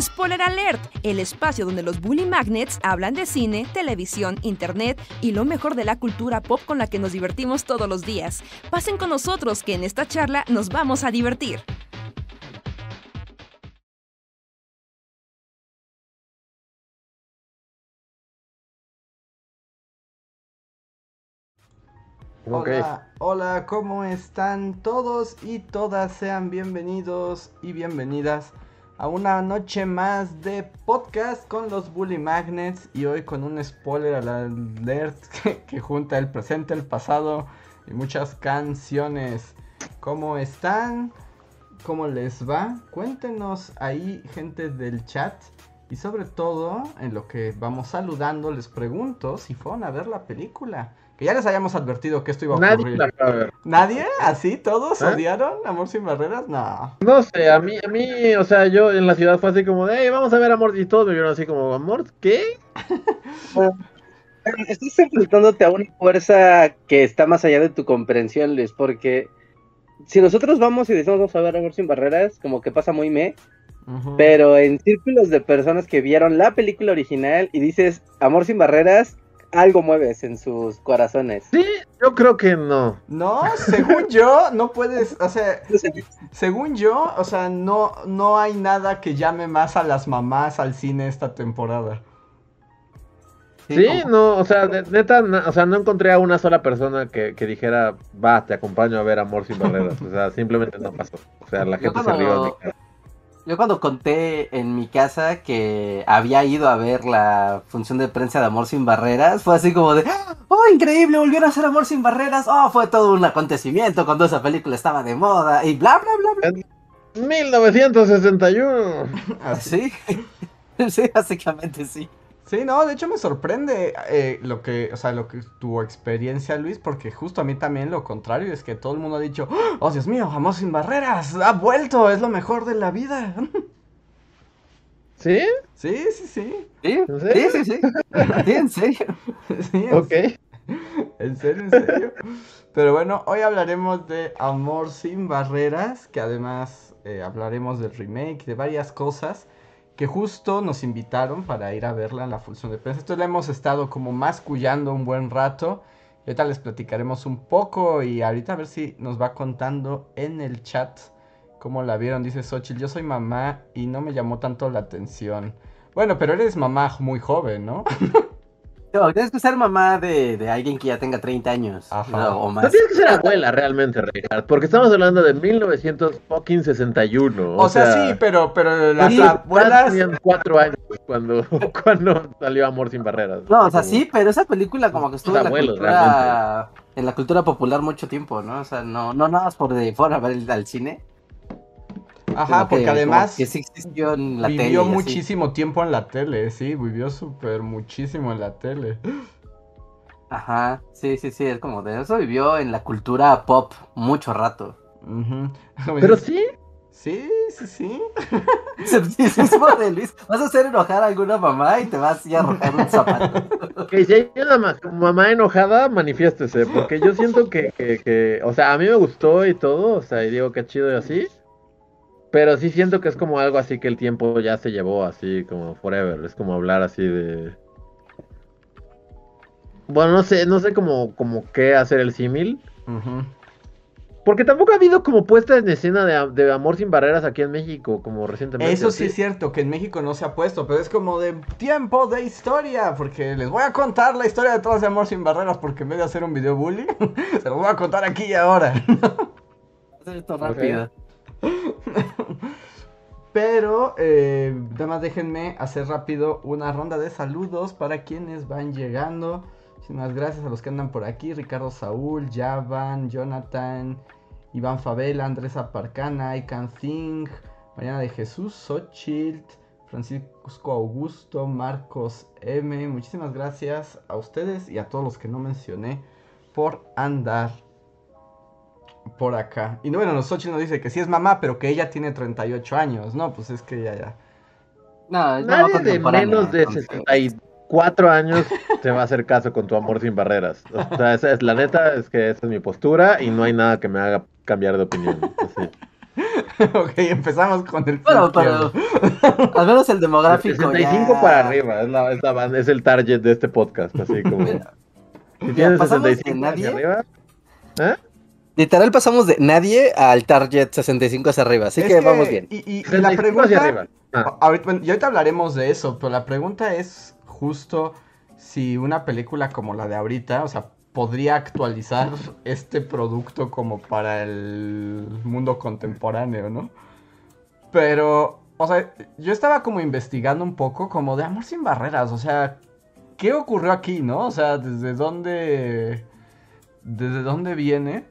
Spoiler Alert, el espacio donde los Bully Magnets hablan de cine, televisión, internet y lo mejor de la cultura pop con la que nos divertimos todos los días. Pasen con nosotros que en esta charla nos vamos a divertir. Hola, hola, ¿cómo están todos y todas? Sean bienvenidos y bienvenidas a una noche más de podcast con los Bully Magnets y hoy con un spoiler alert que, que junta el presente, el pasado y muchas canciones. ¿Cómo están? ¿Cómo les va? Cuéntenos ahí, gente del chat. Y sobre todo, en lo que vamos saludando, les pregunto si fueron a ver la película. Que ya les hayamos advertido que esto iba a ocurrir. Nadie la fue a ver. ¿Nadie? ¿Así? ¿Todos ¿Eh? odiaron Amor sin barreras? No. No sé, a mí, a mí, o sea, yo en la ciudad fue así como de, hey, vamos a ver Amor y todo, me vieron así como, ¿Amor? ¿Qué? Estás enfrentándote a una fuerza que está más allá de tu comprensión, Luis, porque si nosotros vamos y decimos vamos a ver Amor sin Barreras, como que pasa muy me, pero en círculos de personas que vieron la película original y dices Amor sin Barreras, algo mueves en sus corazones. Sí, yo creo que no. No, según yo, no puedes, o sea, según yo, o sea, no, no hay nada que llame más a las mamás al cine esta temporada. Sí, no, o sea, de- neta, na- o sea, no encontré a una sola persona que, que dijera, va, te acompaño a ver Amor sin barreras. O sea, simplemente no pasó. O sea, la gente se rió de mi cuando, cara. Yo cuando conté en mi casa que había ido a ver la función de prensa de Amor Sin Barreras, fue así como de, oh, increíble, volvieron a hacer Amor Sin Barreras, oh, fue todo un acontecimiento cuando esa película estaba de moda y bla, bla, bla, bla. 1961. Así. Sí, sí, básicamente sí. Sí, no, de hecho me sorprende eh, lo que, o sea, lo que tu experiencia, Luis, porque justo a mí también lo contrario es que todo el mundo ha dicho, oh Dios mío, Amor sin barreras, ha vuelto, es lo mejor de la vida. ¿Sí? Sí, sí, sí. Sí, ¿En serio? sí, sí, sí. Sí, en serio. sí en Ok. En serio, en serio. Pero bueno, hoy hablaremos de Amor sin barreras, que además eh, hablaremos del remake, de varias cosas que justo nos invitaron para ir a verla en la función de prensa. Entonces la hemos estado como mascullando un buen rato. Y ahorita les platicaremos un poco y ahorita a ver si nos va contando en el chat cómo la vieron. Dice Xochitl, yo soy mamá y no me llamó tanto la atención. Bueno, pero eres mamá muy joven, ¿no? No, tienes que ser mamá de, de alguien que ya tenga 30 años no, o No más. tienes que ser abuela realmente, Richard, porque estamos hablando de 1961. O, sea, sí, pero, pero las Las abuelas... tenían cuatro años cuando, cuando salió Amor sin barreras. No, o sea, Como- sí, pero esa película como que estuvo en la, abuelos, cultura, en la cultura popular mucho tiempo, ¿no? O sea, no, no nada más por de fuera a ver el- al cine. Ajá, que- porque además como que sí existió en la tele. y vivió así. muchísimo tiempo en la tele, sí, vivió súper muchísimo en la tele. Ajá, sí, sí, sí, es como de eso vivió en la cultura pop mucho rato. Ujú. Pero sí, Sí, sí, sí. Sí, sí, sí, es como de Luis, vas a hacer enojar a alguna mamá y te vas a arrojar un zapato. que si hay una ma- mamá enojada, manifiéstese, porque yo siento que, que, que, o sea, a mí me gustó y todo, o sea, y digo que chido y así, pero sí siento que es como algo así que el tiempo ya se llevó así como forever, es como hablar así de... Bueno, no sé, no sé cómo, como qué hacer el símil, porque tampoco ha habido como puesta en escena de, de Amor sin Barreras aquí en México, como recientemente. Eso sí ¿sí? es cierto, que en México no se ha puesto, pero es como de tiempo de historia, porque les voy a contar la historia detrás de Amor sin Barreras, porque en vez de hacer un video bully, se los voy a contar aquí y ahora. Hacer esto rápido. Pero, eh, nada más déjenme hacer rápido una ronda de saludos para quienes van llegando. Muchísimas gracias a los que andan por aquí. Ricardo Saúl, Javan, Jonathan, Iván Favela, Andrés Aparcana, I Can Think, Mariana de Jesús, Xochitl, Francisco Augusto, Marcos M. Muchísimas gracias a ustedes y a todos los que no mencioné por andar por acá. Y no, bueno, los Xochitl nos dice que sí es mamá, pero que ella tiene 38 años. No, pues es que ya, ya. No, es Nadie de menos de entonces. 64 años te va a hacer caso con tu amor sin barreras. O sea, esa es la neta, es que esa es mi postura y no hay nada que me haga cambiar de opinión. Así. ok, empezamos con el Bueno, pero al menos el demográfico. 65 ya- para arriba, es, la, es, la banda- es el target de este podcast, así como... Mira, Si tienes pasamos de 65 hacia nadie. arriba... ¿Eh? Literal pasamos de nadie al target 65 hacia arriba, así Es que, vamos bien. Y, y- y 65 la hacia pregunta. arriba. Ah. Ahorita, bueno, y ahorita hablaremos de eso, pero la pregunta es justo si una película como la de ahorita, o sea, podría actualizar este producto como para el mundo contemporáneo, ¿no? Pero, o sea, yo estaba como investigando un poco como de Amor sin Barreras, o sea, ¿qué ocurrió aquí, no? O sea, ¿desde dónde... ¿Desde dónde viene?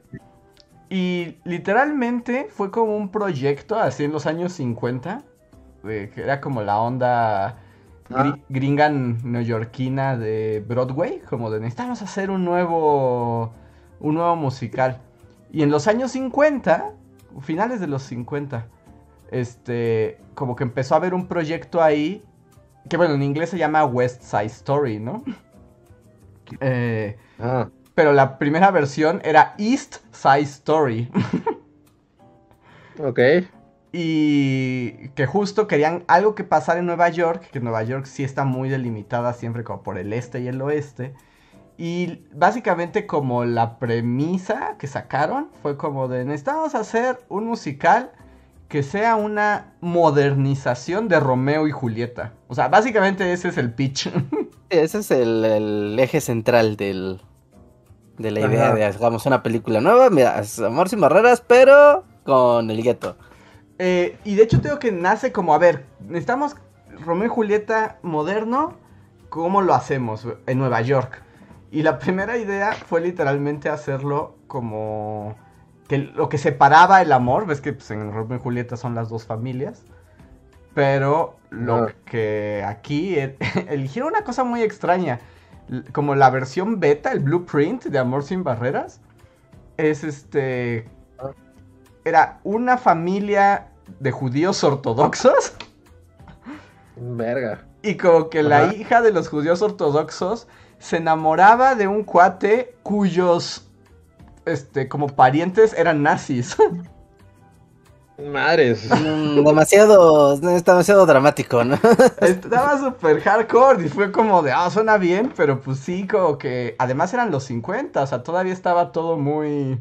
Y literalmente fue como un proyecto así en los años 50, de que era como la onda Ah. gringa neoyorquina de Broadway, como de necesitamos hacer un nuevo un nuevo musical. Y en los años 50, finales de los 50, este, como que empezó a haber un proyecto ahí que bueno, en inglés se llama West Side Story, ¿no? Eh, Ah, pero la primera versión era East Side Story. ok. Y que justo querían algo que pasara en Nueva York, que Nueva York sí está muy delimitada siempre como por el este y el oeste. Y básicamente como la premisa que sacaron fue como de necesitamos hacer un musical que sea una modernización de Romeo y Julieta. O sea, básicamente ese es el pitch. Ese es el, el eje central del, de la idea Ajá. de hagamos una película nueva. Mira, es Amor sin barreras, pero con el gueto. Eh, y de hecho tengo que nace como, a ver, necesitamos Romeo y Julieta moderno, ¿cómo lo hacemos en Nueva York? Y la primera idea fue literalmente hacerlo como que lo que separaba el amor, ves que pues, en Romeo y Julieta son las dos familias, pero lo que aquí e- eligieron una cosa muy extraña, como la versión beta, el blueprint de Amor sin Barreras, es este era una familia de judíos ortodoxos Verga. y como que la hija de los judíos ortodoxos se enamoraba de un cuate cuyos este como parientes eran nazis. Madres. Mm, demasiado, es demasiado dramático, ¿no? Estaba súper hardcore y fue como de, ah, suena bien, pero pues sí, como que además eran los 50, o sea, todavía estaba todo muy...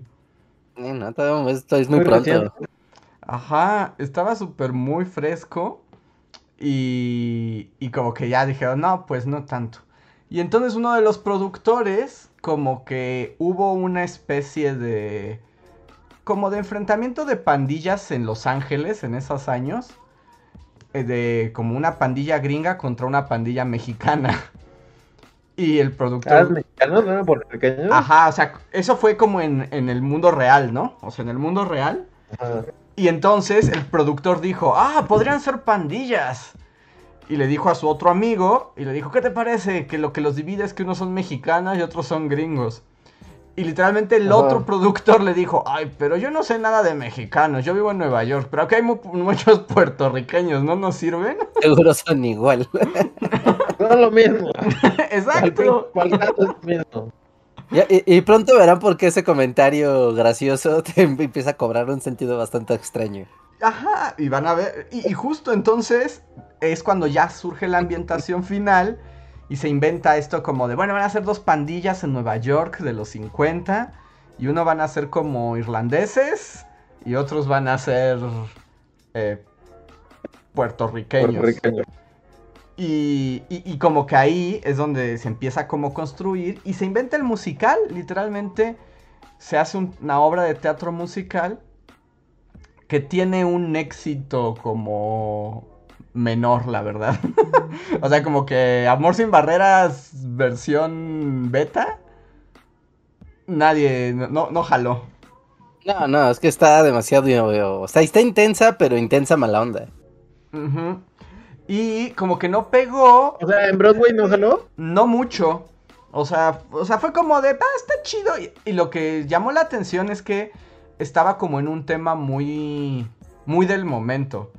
Eh, no, todavía esto es muy, Muy pronto. reciente. Ajá, estaba súper muy fresco y, y como que ya dijeron, no, pues no tanto. Y entonces uno de los productores, como que hubo una especie de... como de enfrentamiento de pandillas en Los Ángeles en esos años. eh, De como una pandilla gringa contra una pandilla mexicana. Y el productor... ¿Ah, mexicanos? ¿No? Ajá, o sea, eso fue como en, en el mundo real, ¿no? O sea, en el mundo real. Ajá. Y entonces el productor dijo, ah, podrían ser pandillas. Y le dijo a su otro amigo, y le dijo, ¿qué te parece? Que lo que los divide es que unos son mexicanos y otros son gringos. Y literalmente el Ajá. otro productor le dijo, ay, pero yo no sé nada de mexicanos, yo vivo en Nueva York, pero aquí hay mu- muchos puertorriqueños, ¿no nos sirven? Seguro son igual. No lo mismo. Exacto. ¿Cuál dato es lo mismo? Y, y pronto verán por qué ese comentario gracioso te empieza a cobrar un sentido bastante extraño. Ajá, y van a ver, y, y justo entonces es cuando ya surge la ambientación final y se inventa esto como de, bueno, van a ser dos pandillas en Nueva York de los 50 y uno van a ser como irlandeses y otros van a ser eh, puertorriqueños. Puertorriqueño. Y, y- y como que ahí es donde se empieza como construir y se inventa el musical, literalmente se hace un- una obra de teatro musical que tiene un éxito como menor, la verdad. o sea, como que Amor sin Barreras versión beta, nadie, no, no jaló. No, no, es que está demasiado. O sea, está intensa, pero intensa mala onda. Y como que no pegó O sea, en Broadway no jaló. No mucho. O sea, o sea, fue como de, ah, está chido. Y, y lo que llamó la atención es que estaba como en un tema muy, muy del momento.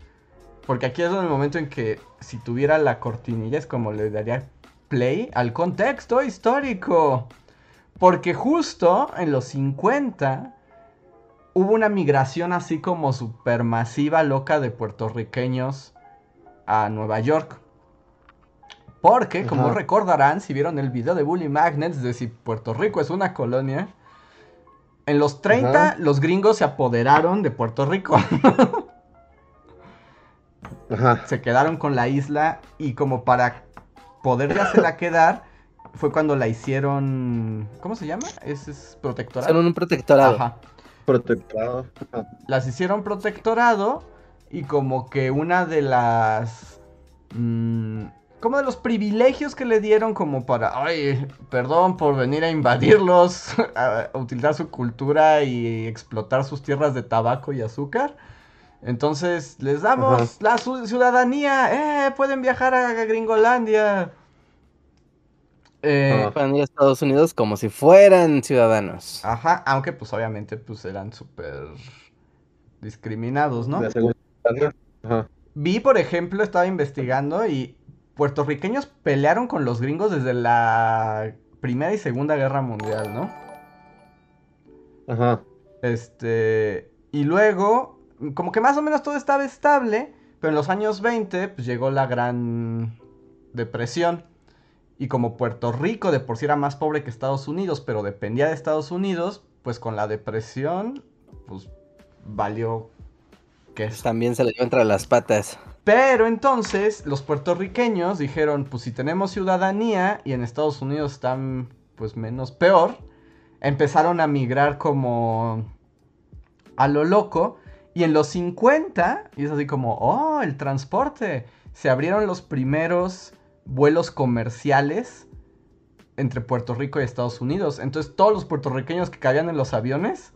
Porque aquí es el momento en que si tuviera la cortinilla es como le daría play al contexto histórico. Porque justo en los 50 hubo una migración así como supermasiva loca de puertorriqueños a Nueva York. Porque, como recordarán, si vieron el video de Bully Magnets de si Puerto Rico es una colonia, en los 30 Ajá. los gringos se apoderaron de Puerto Rico. Ajá. se quedaron con la isla y como para poder la quedar, fue cuando la hicieron... ¿Cómo se llama? Es, es protectorado. Son un protectorado. Ajá. Protectorado. Ajá. las hicieron protectorado y como que una de las mm, como de los privilegios que le dieron como para ay perdón por venir a invadirlos a utilizar su cultura y explotar sus tierras de tabaco y azúcar entonces les damos Ajá. la ciudadanía eh pueden viajar a Gringolandia Eh, Ajá. Pueden ir a Estados Unidos como si fueran ciudadanos. ajá aunque pues obviamente pues eran súper discriminados no De segunda instancia. Ajá. Vi, por ejemplo, estaba investigando y puertorriqueños pelearon con los gringos desde la Primera y Segunda Guerra Mundial, ¿no? Ajá. Este, y luego, como que más o menos todo estaba estable, pero en los años 20, pues llegó la Gran Depresión. Y como Puerto Rico de por sí era más pobre que Estados Unidos, pero dependía de Estados Unidos, pues con la depresión, pues valió que Pues también se le lleva entre las patas. Pero entonces los puertorriqueños dijeron, pues si tenemos ciudadanía y en Estados Unidos están pues menos peor, empezaron a migrar como a lo loco y en los 50, y es así como, oh, el transporte, se abrieron los primeros vuelos comerciales entre Puerto Rico y Estados Unidos. Entonces todos los puertorriqueños que cabían en los aviones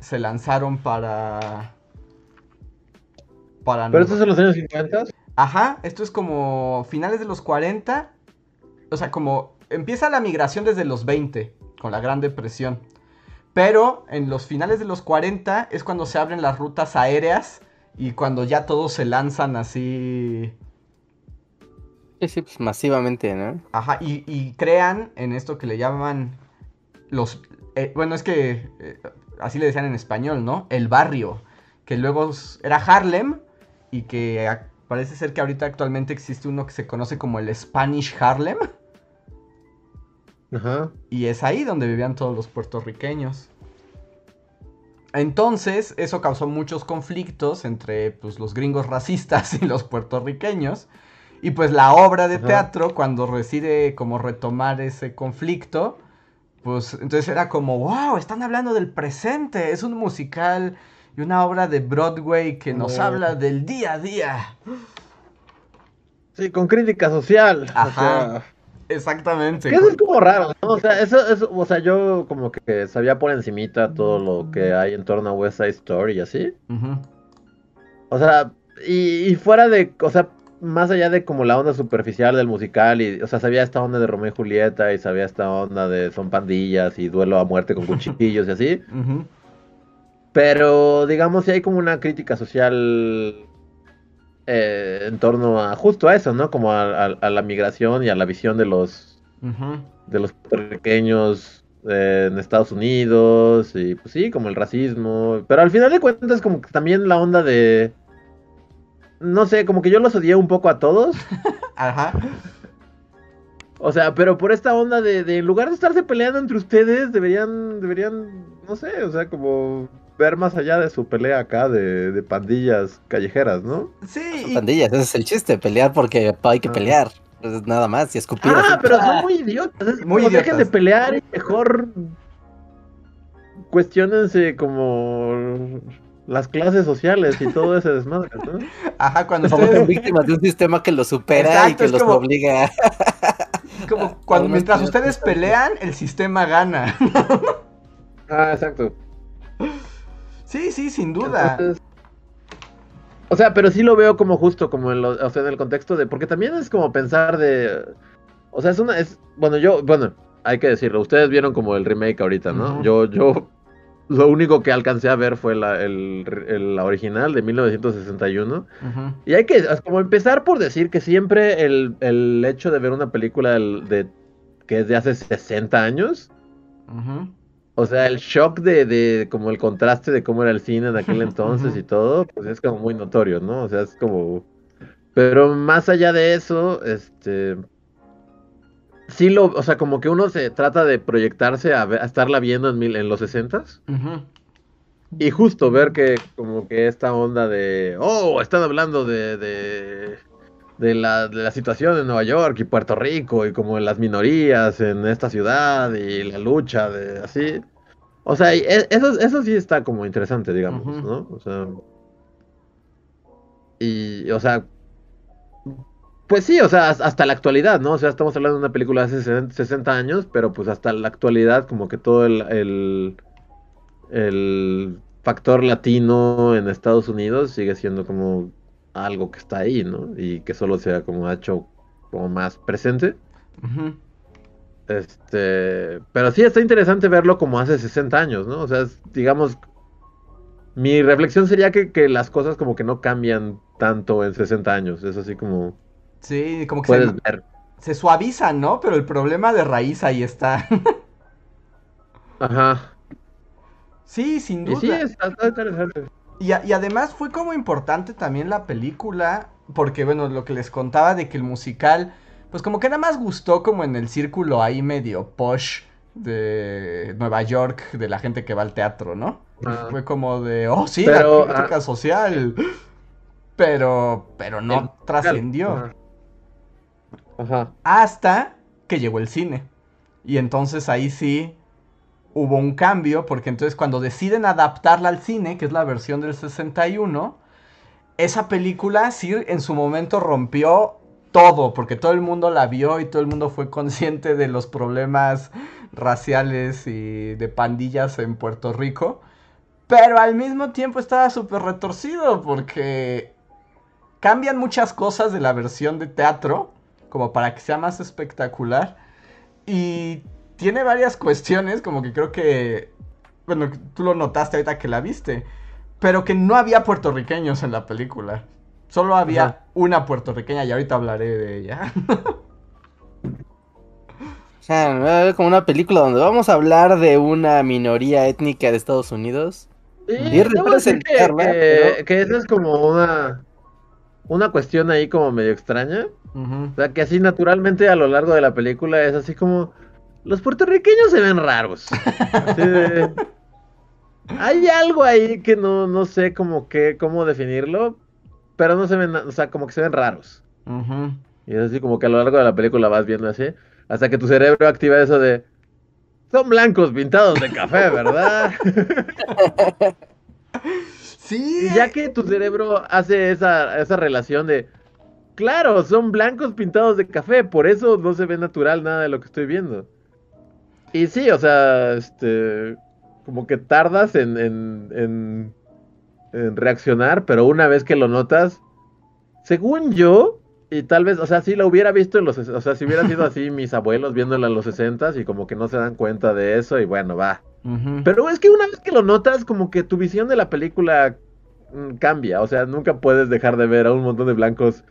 se, lanzaron para... Para Pero Nueva- estos son los años 50. Ajá, esto es como finales de los 40. O sea, como empieza la migración desde los 20, con la Gran Depresión. Pero en los finales de los 40 es cuando se abren las rutas aéreas y cuando ya todos se lanzan así. Sí, sí, pues masivamente, ¿no? Ajá, y, y crean en esto que le llaman los... eh, bueno, es que eh, así le decían en español, ¿no? El barrio, que luego era Harlem y que parece ser que ahorita actualmente existe uno que se conoce como el Spanish Harlem Ajá. y es ahí donde vivían todos los puertorriqueños. Entonces, eso causó muchos conflictos entre pues, los gringos racistas y los puertorriqueños. Y pues la obra de Ajá. teatro, cuando decide como retomar ese conflicto, pues entonces era como, wow, están hablando del presente, es un musical y una obra de Broadway que nos habla del día a día. Sí, con crítica social. o Ajá. sea, Exactamente. Que eso es como raro, ¿no? O sea, eso, eso, o sea, yo como que sabía por encimita todo lo que hay en torno a West Side Story y así. O sea, y, y fuera de, o sea, más allá de como la onda superficial del musical, y, o sea, sabía esta onda de Romeo y Julieta, y sabía esta onda de son pandillas y duelo a muerte con cuchillos y así. Pero, digamos, sí hay como una crítica social eh, en torno a justo a eso, ¿no? Como a, a- a la migración y a la visión de los, de los puertorriqueños eh, en Estados Unidos y pues sí, como el racismo. Pero al final de cuentas como que también la onda de... No sé, como que yo los odié un poco a todos. Ajá. O sea, pero por esta onda de, de en lugar de estarse peleando entre ustedes, deberían, deberían, no sé, o sea, como ver más allá de su pelea acá de, de pandillas callejeras, ¿no? Sí, y- Pandillas, ese es el chiste, pelear porque hay que Ah. pelear. Es nada más, y escupir. Ah, así. pero son muy idiotas. Es Muy como dejen idiotas. de pelear y mejor cuestionense como las clases sociales y todo ese desmadre, ¿no? ajá, cuando Como son ustedes, víctimas de un sistema que los supera y que los como- obliga. como cuando mientras ustedes pelean, el sistema gana. Ah, exacto. Sí, sí, sin duda. Entonces, o sea, pero sí lo veo como justo, como en, lo, o sea, en el contexto de, porque también es como pensar de, o sea, es una, es, bueno, yo, bueno, hay que decirlo, ustedes vieron como el remake ahorita, ¿no? Yo, yo, lo único que alcancé a ver fue la, el, el- la original de 1961. Ujú. Y hay que es como empezar por decir que siempre el, el hecho de ver una película de, que es de hace 60 años, Ujú. O sea, el shock de, de como el contraste de cómo era el cine en aquel entonces y todo, pues es como muy notorio, ¿no? O sea, es como... Pero más allá de eso, este... Sí lo, o sea, como que uno se trata de proyectarse a, ver- a estarla viendo en, mil, en los 60s Ujú. y justo ver que como que esta onda de, oh, están hablando de, de, de la, de la situación en Nueva York y Puerto Rico y como en las minorías en esta ciudad y la lucha de así. O sea, e- eso, eso sí está como interesante, digamos. ¿no? O sea, y, o sea, pues sí, o sea, has- hasta la actualidad, ¿no? O sea, estamos hablando de una película de hace 60 60 años, pero pues hasta la actualidad como que todo el, el, el factor latino en Estados Unidos sigue siendo como algo que está ahí, ¿no? Y que solo se ha como hecho como más presente. Ujú. Este, pero sí está interesante verlo como hace 60 años, ¿no? O sea, es, digamos, mi reflexión sería que, que las cosas como que no cambian tanto en 60 años. Es así como Sí, como que puedes se, ver. se suavizan, ¿no? Pero el problema de raíz ahí está. Ajá. sí, sin Y duda. sí, está, está interesante. Y, a- y además fue como importante también la película, porque bueno, lo que les contaba de que el musical, pues como que nada más gustó como en el círculo ahí medio posh de Nueva York, de la gente que va al teatro, ¿no? Ah. Fue como de, oh sí, Pero, la crítica ah, social. Pero, pero no trascendió. Ajá. Ajá. Hasta que llegó el cine. Y entonces ahí sí hubo un cambio, porque entonces cuando deciden adaptarla al cine, que es la versión del 61, esa película sí en su momento rompió todo, porque todo el mundo la vio y todo el mundo fue consciente de los problemas raciales y de pandillas en Puerto Rico. Pero al mismo tiempo estaba súper retorcido porque cambian muchas cosas de la versión de teatro como para que sea más espectacular. Y tiene varias cuestiones, como que creo que, bueno, tú lo notaste ahorita que la viste, pero que no había puertorriqueños en la película. Solo había Ajá. una puertorriqueña y ahorita hablaré de ella. O sea, me voy a ver como una película donde vamos a hablar de una minoría étnica de Estados Unidos. Sí, Y representarla, que, pero- que esa es como una, una cuestión ahí como medio extraña. O sea, que así naturalmente a lo largo de la película es así como... Los puertorriqueños se ven raros. Así de- Hay algo ahí que no, no sé cómo, que, cómo definirlo, pero no se ven, o sea, como que se ven raros. Y es así como que a lo largo de la película vas viendo así, hasta que tu cerebro activa eso de... Son blancos pintados de café, ¿verdad? Sí. Y ya que tu cerebro hace esa, esa relación de, claro, son blancos pintados de café, por eso no se ve natural nada de lo que estoy viendo. Y sí, o sea, este, como que tardas en, en, en, en reaccionar, pero una vez que lo notas, según yo, y tal vez, o sea, si lo hubiera visto en los, o sea, si hubiera sido así mis abuelos viéndolo en los 60 y como que no se dan cuenta de eso y bueno, va. Pero es que una vez que lo notas, como que tu visión de la película mm, cambia. O sea, nunca puedes dejar de ver a un montón de blancos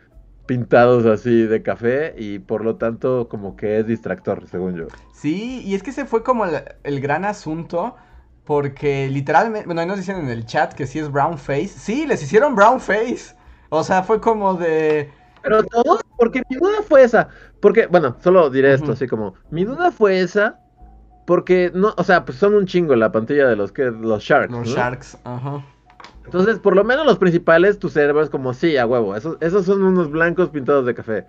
pintados así de café y por lo tanto como que es distractor, según yo. Sí, y es que ese fue como el, el gran asunto. Porque literalmente, bueno, ahí nos dicen en el chat que sí es brown face. Sí, les hicieron brown face. O sea, fue como de. Pero todos, porque mi duda fue esa. Porque, bueno, solo diré esto así como, mi duda fue esa. Porque no, o sea, pues son un chingo la pantalla de los que los sharks. Los ¿no? Sharks. Ajá. Entonces, por lo menos los principales, tu cerebro es como, sí, a huevo, esos, esos son unos blancos pintados de café.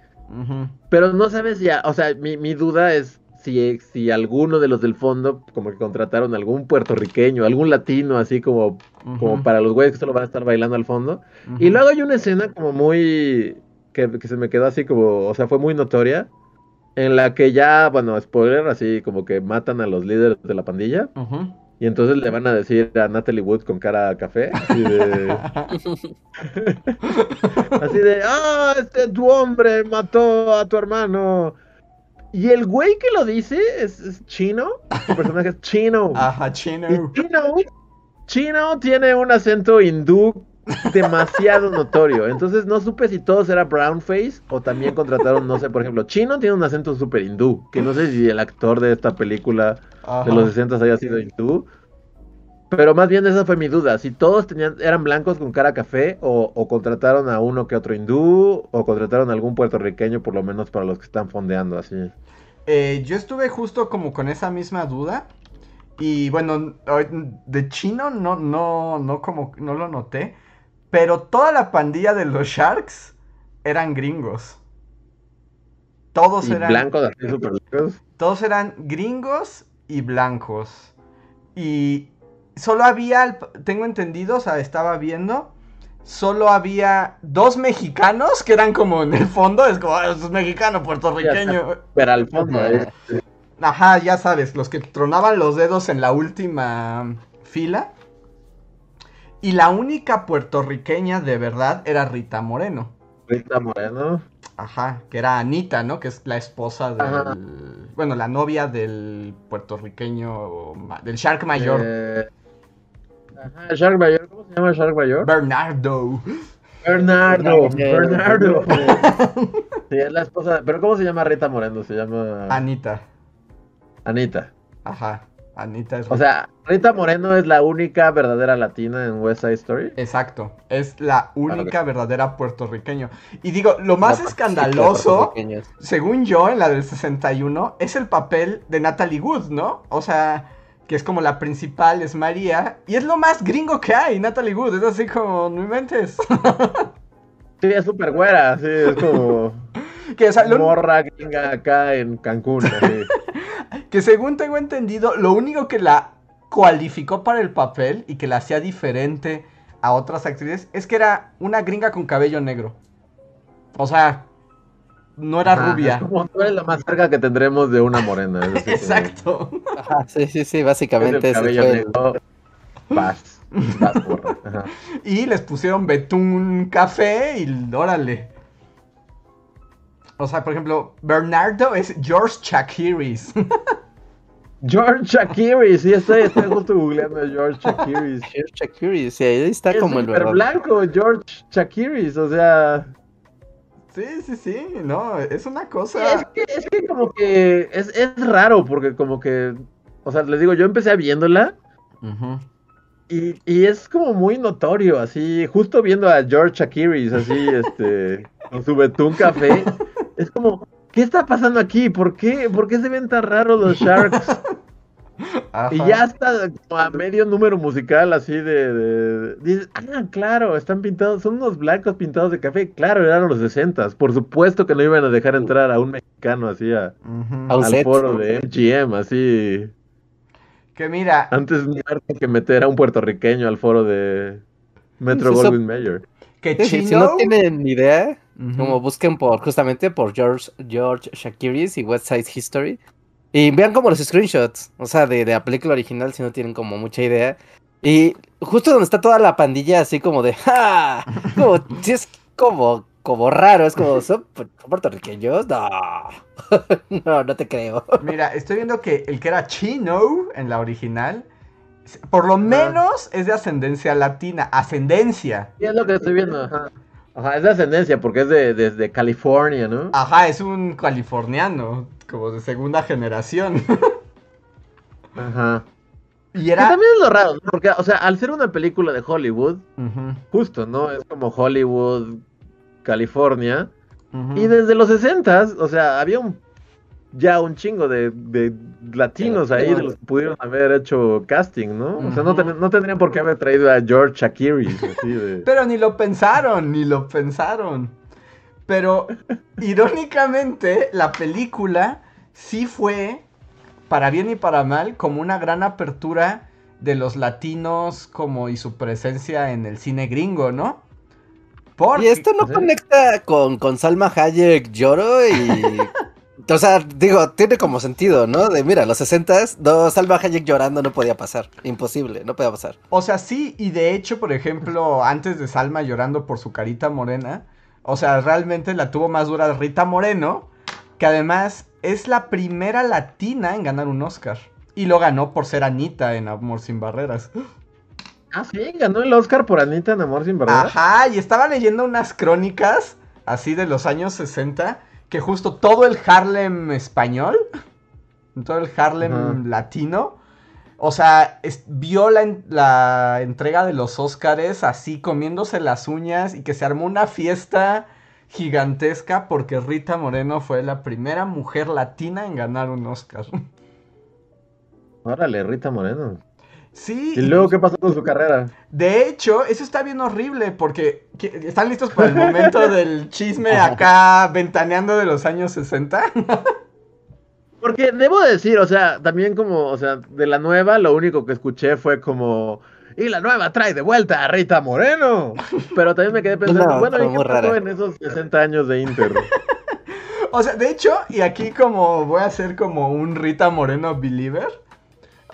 Pero no sabes ya, o sea, mi, mi duda es si, si alguno de los del fondo, como que contrataron algún puertorriqueño, algún latino, así como, como para los güeyes que solo van a estar bailando al fondo. Y luego hay una escena como muy, que, que se me quedó así como, o sea, fue muy notoria, en la que ya, bueno, spoiler, así como que matan a los líderes de la pandilla. Ujú. Y entonces le van a decir a Natalie Wood con cara a café, así de, así de, ah, este tu hombre mató a tu hermano. Y el güey que lo dice es, es chino, su personaje es chino. Ajá, chino. Y chino, chino tiene un acento hindú demasiado notorio. Entonces no supe si todos eran brown face o también contrataron, no sé, por ejemplo, Chino tiene un acento súper hindú, que no sé si el actor de esta película Ajá. de los 60 haya sido hindú. Pero más bien esa fue mi duda, si todos tenían, eran blancos con cara café o, o contrataron a uno que otro hindú o contrataron a algún puertorriqueño por lo menos para los que están fondeando así. Eh, yo estuve justo como con esa misma duda. Y bueno, de chino no, no, no como, no lo noté. Pero toda la pandilla de los Sharks eran gringos. Todos Y eran. blancos. Todos eran gringos y blancos. Y solo había, tengo entendido, o sea, estaba viendo. Solo había dos mexicanos que eran como en el fondo. Es como, "Ah, es mexicano, puertorriqueño. Pero al fondo, eh, Ajá, ya sabes, los que tronaban los dedos en la última fila. Y la única puertorriqueña de verdad era Rita Moreno. Rita Moreno. Ajá, que era Anita, ¿no? Que es la esposa del... Ajá. Bueno, la novia del puertorriqueño, del Shark Mayor. Eh, ajá, Shark Mayor, ¿cómo se llama Shark Mayor? Bernardo. Bernardo, Bernardo. Bernardo. Sí, es la esposa, pero ¿cómo se llama Rita Moreno? Se llama Anita. Anita. Ajá, Anita es... O sea, Rita Moreno es la única verdadera latina en West Side Story. Exacto, es la única verdadera puertorriqueño. Y digo, lo más No, escandaloso... sí, según yo, en la del 61, es el papel de Natalie Wood, ¿no? O sea, que es como la principal, es María. Y es lo más gringo que hay, Natalie Wood. Es así como, no inventes. Sí, es súper güera, sí, es como que, o sea, lo- morra gringa acá en Cancún. así. que según tengo entendido, lo único que la cualificó para el papel y que la hacía diferente a otras actrices es que era una gringa con cabello negro. O sea, no era rubia. Es como tú eres la más cerca que tendremos de una morena. es como- Exacto. Ajá, sí, sí, sí, básicamente el ese cabello fue el- negro, vas, vas. Y les pusieron betún café y órale. O sea, por ejemplo, Bernardo es George Chakiris. George Shakiri, sí, estoy, estoy justo googleando a George Shakiri. George Shakiri, sí, ahí está Es como el verdadero. blanco, George Chakiris, o sea... sí, sí, sí, no, es una cosa... es, que, es que como que es, es raro, porque como que... O sea, les digo, yo empecé viéndola y, y es como muy notorio, así, justo viendo a George Chakiris, así, este, con su betún café, es como... ¿Qué está pasando aquí? ¿Por qué, ¿Por qué se ven tan raros los Sharks? Ajá. Y ya está como a medio número musical así de, de- dices, ah, claro, están pintados, son unos blancos pintados de café, claro, eran los 60 por supuesto que no iban a dejar entrar a un mexicano así a- al set. foro de MGM, así, Que mira, antes muerto que meter a un puertorriqueño al foro de Metro Goldwyn Mayer. que Sí, Si Chino... no tienen ni idea, Ujú. como busquen por justamente por George, George Shakiris y West Side History. Y vean como los screenshots, o sea, de, de la película original si no tienen como mucha idea. Y justo donde está toda la pandilla así como de ¡Ja! Como, sí es como, como raro, es como, ¿son pu- puertorriqueños? No, no, no te creo. Mira, estoy viendo que el que era Chino en la original, por lo menos es de ascendencia latina. Ascendencia. Y es lo que estoy viendo, ajá. Ajá, es de ascendencia porque es de, desde California, ¿no? Ajá, es un californiano, como de segunda generación. Ajá. y Que era... también es lo raro, ¿no? Porque, o sea, al ser una película de Hollywood, justo, ¿no? Es como Hollywood, California. Y desde los 60 o sea, había un ya un chingo de, de latinos ahí de los que pudieron haber hecho casting, ¿no? O sea, no, ten- no tendrían por qué haber traído a George Shakiri, así de... Pero ni lo pensaron, ni lo pensaron. Pero irónicamente, la película sí fue, para bien y para mal, como una gran apertura de los latinos como y su presencia en el cine gringo, ¿no? Porque... Y esto no conecta con, con Salma Hayek lloro y. O sea, digo, tiene como sentido, ¿no? De mira, los 60s, no, Salma Hayek llorando no podía pasar. Imposible, no podía pasar. O sea, sí, y de hecho, por ejemplo, antes de Salma llorando por su carita morena, o sea, realmente la tuvo más dura Rita Moreno, que además es la primera latina en ganar un Oscar. Y lo ganó por ser Anita en Amor sin Barreras. Ah, sí, ganó el Oscar por Anita en Amor sin Barreras. Ajá, y estaba leyendo unas crónicas así de los años 60 que justo todo el Harlem español, todo el Harlem latino, o sea, es- vio la, en- la entrega de los Óscares así comiéndose las uñas y que se armó una fiesta gigantesca porque Rita Moreno fue la primera mujer latina en ganar un Óscar. Órale, Rita Moreno. Sí, ¿Y luego qué pasó con su carrera? De hecho, eso está bien horrible porque ¿qué- ¿están listos para el momento del chisme acá ventaneando de los años 60? Porque debo decir, o sea, también como, o sea, de la nueva, lo único que escuché fue como, y la nueva trae de vuelta a Rita Moreno. Pero también me quedé pensando, No, bueno, ¿y qué pasó en esos 60 años de Inter? O sea, de hecho, y aquí como voy a ser como un Rita Moreno believer.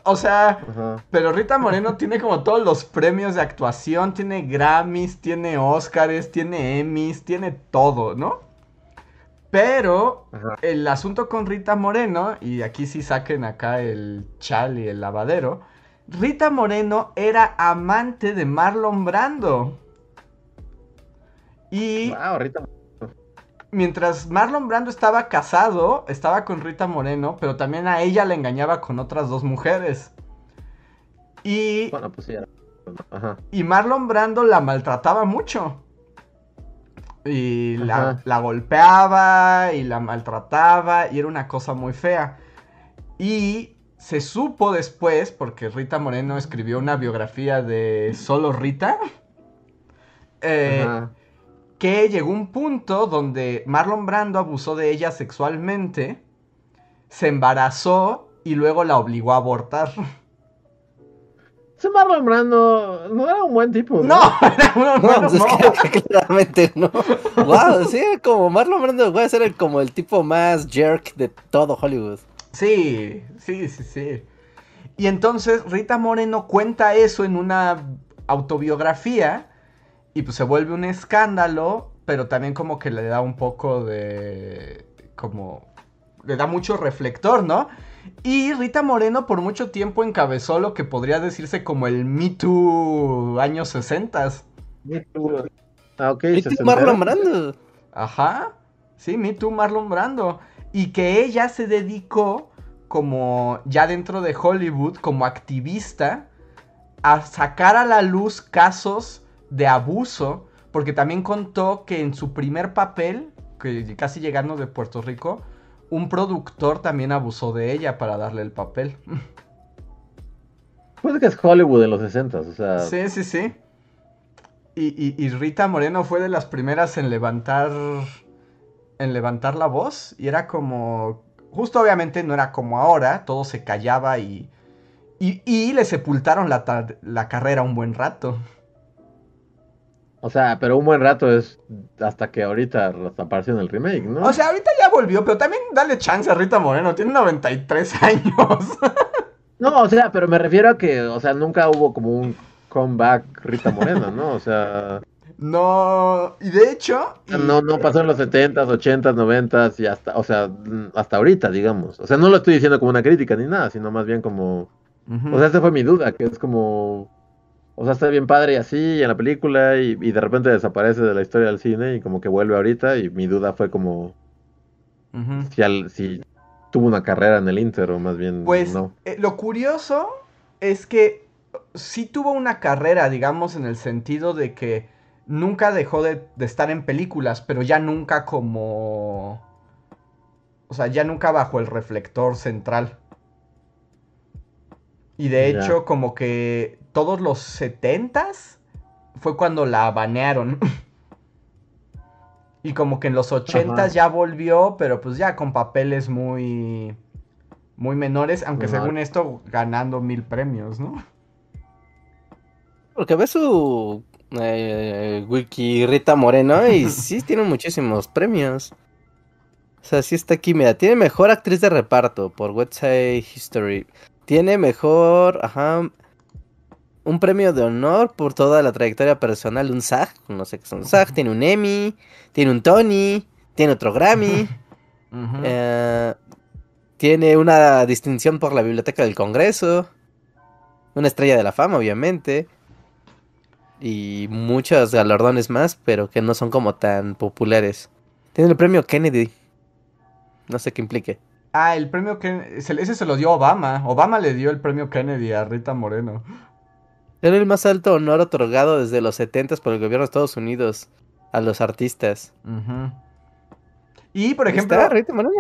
O sea, Ajá. pero Rita Moreno tiene como todos los premios de actuación, tiene Grammys, tiene Oscars, tiene Emmys, tiene todo, ¿no? Pero Ajá. el asunto con Rita Moreno, y aquí sí saquen acá el chal y el lavadero, Rita Moreno era amante de Marlon Brando. Y Wow, Rita mientras Marlon Brando estaba casado, estaba con Rita Moreno, pero también a ella la engañaba con otras dos mujeres. Y, Bueno, pues sí. era- Ajá. y Marlon Brando la maltrataba mucho. Y la, golpeaba y la maltrataba y era una cosa muy fea. Y se supo después, porque Rita Moreno escribió una biografía de solo Rita, eh. Que llegó un punto donde Marlon Brando abusó de ella sexualmente, se embarazó y luego la obligó a abortar. Ese Marlon Brando no era un buen tipo, ¿no? No, era uno No, bueno, pues no. que claramente no. Wow, sí, era como Marlon Brando, güey, era el- como el tipo más jerk de todo Hollywood. Sí, sí, sí, sí. Y entonces Rita Moreno cuenta eso en una autobiografía y pues se vuelve un escándalo, pero también como que le da un poco de... como... le da mucho reflector, ¿no? Y Rita Moreno por mucho tiempo encabezó lo que podría decirse como el Me Too años 60. Ah, ok. ¿Y tú, sesentero. Marlon Brando? Ajá. Sí, Me Too Marlon Brando. Y que ella se dedicó como ya dentro de Hollywood, como activista, a sacar a la luz casos de abuso, porque también contó que en su primer papel, que casi llegando de Puerto Rico, un productor también abusó de ella para darle el papel. Pues que es Hollywood en los 60, o sea. Sí, sí, sí. Y, y- y Rita Moreno fue de las primeras en levantar. En levantar la voz. Y era como. Justo obviamente no era como ahora. Todo se callaba y. Y, y le sepultaron la, la carrera un buen rato. O sea, pero un buen rato es hasta que ahorita apareció en el remake, ¿no? O sea, ahorita ya volvió, pero también dale chance a Rita Moreno. Tiene 93 años. No, o sea, pero me refiero a que, o sea, nunca hubo como un comeback Rita Moreno, ¿no? O sea, no. Y de hecho. y- no, no pasó en los 70s, 80s, 90s y hasta, o sea, hasta ahorita, digamos. O sea, no lo estoy diciendo como una crítica ni nada, sino más bien como, o sea, esa fue mi duda, que es como, o sea, está bien padre y así en la película y, y de repente desaparece de la historia del cine y como que vuelve ahorita y mi duda fue como si, al- si tuvo una carrera en el Inter o más bien Pues no. eh, lo curioso es que sí tuvo una carrera, digamos, en el sentido de que nunca dejó de, de estar en películas, pero ya nunca como... O sea, ya nunca bajo el reflector central. Y de hecho, como que todos los setentas fue cuando la banearon. y como que en los ochentas Ajá. ya volvió, pero pues ya con papeles muy... Muy menores, aunque según esto ganando mil premios, ¿no? Porque ve su eh, wiki Rita Moreno y sí tiene muchísimos premios. O sea, sí está aquí, mira, tiene mejor actriz de reparto por Website History. Tiene mejor, ajá, un premio de honor por toda la trayectoria personal, un SAG, no sé qué es un SAG, tiene un Emmy, tiene un Tony, tiene otro Grammy, eh, tiene una distinción por la Biblioteca del Congreso, una estrella de la fama, obviamente. y muchos galardones más, pero que no son como tan populares. Tiene el premio Kennedy. No sé qué implique. Ah, el premio Kennedy. Ese se lo dio Obama. Obama le dio el premio Kennedy a Rita Moreno. Era el más alto honor otorgado desde los 70 por el gobierno de Estados Unidos a los artistas. Y por ejemplo,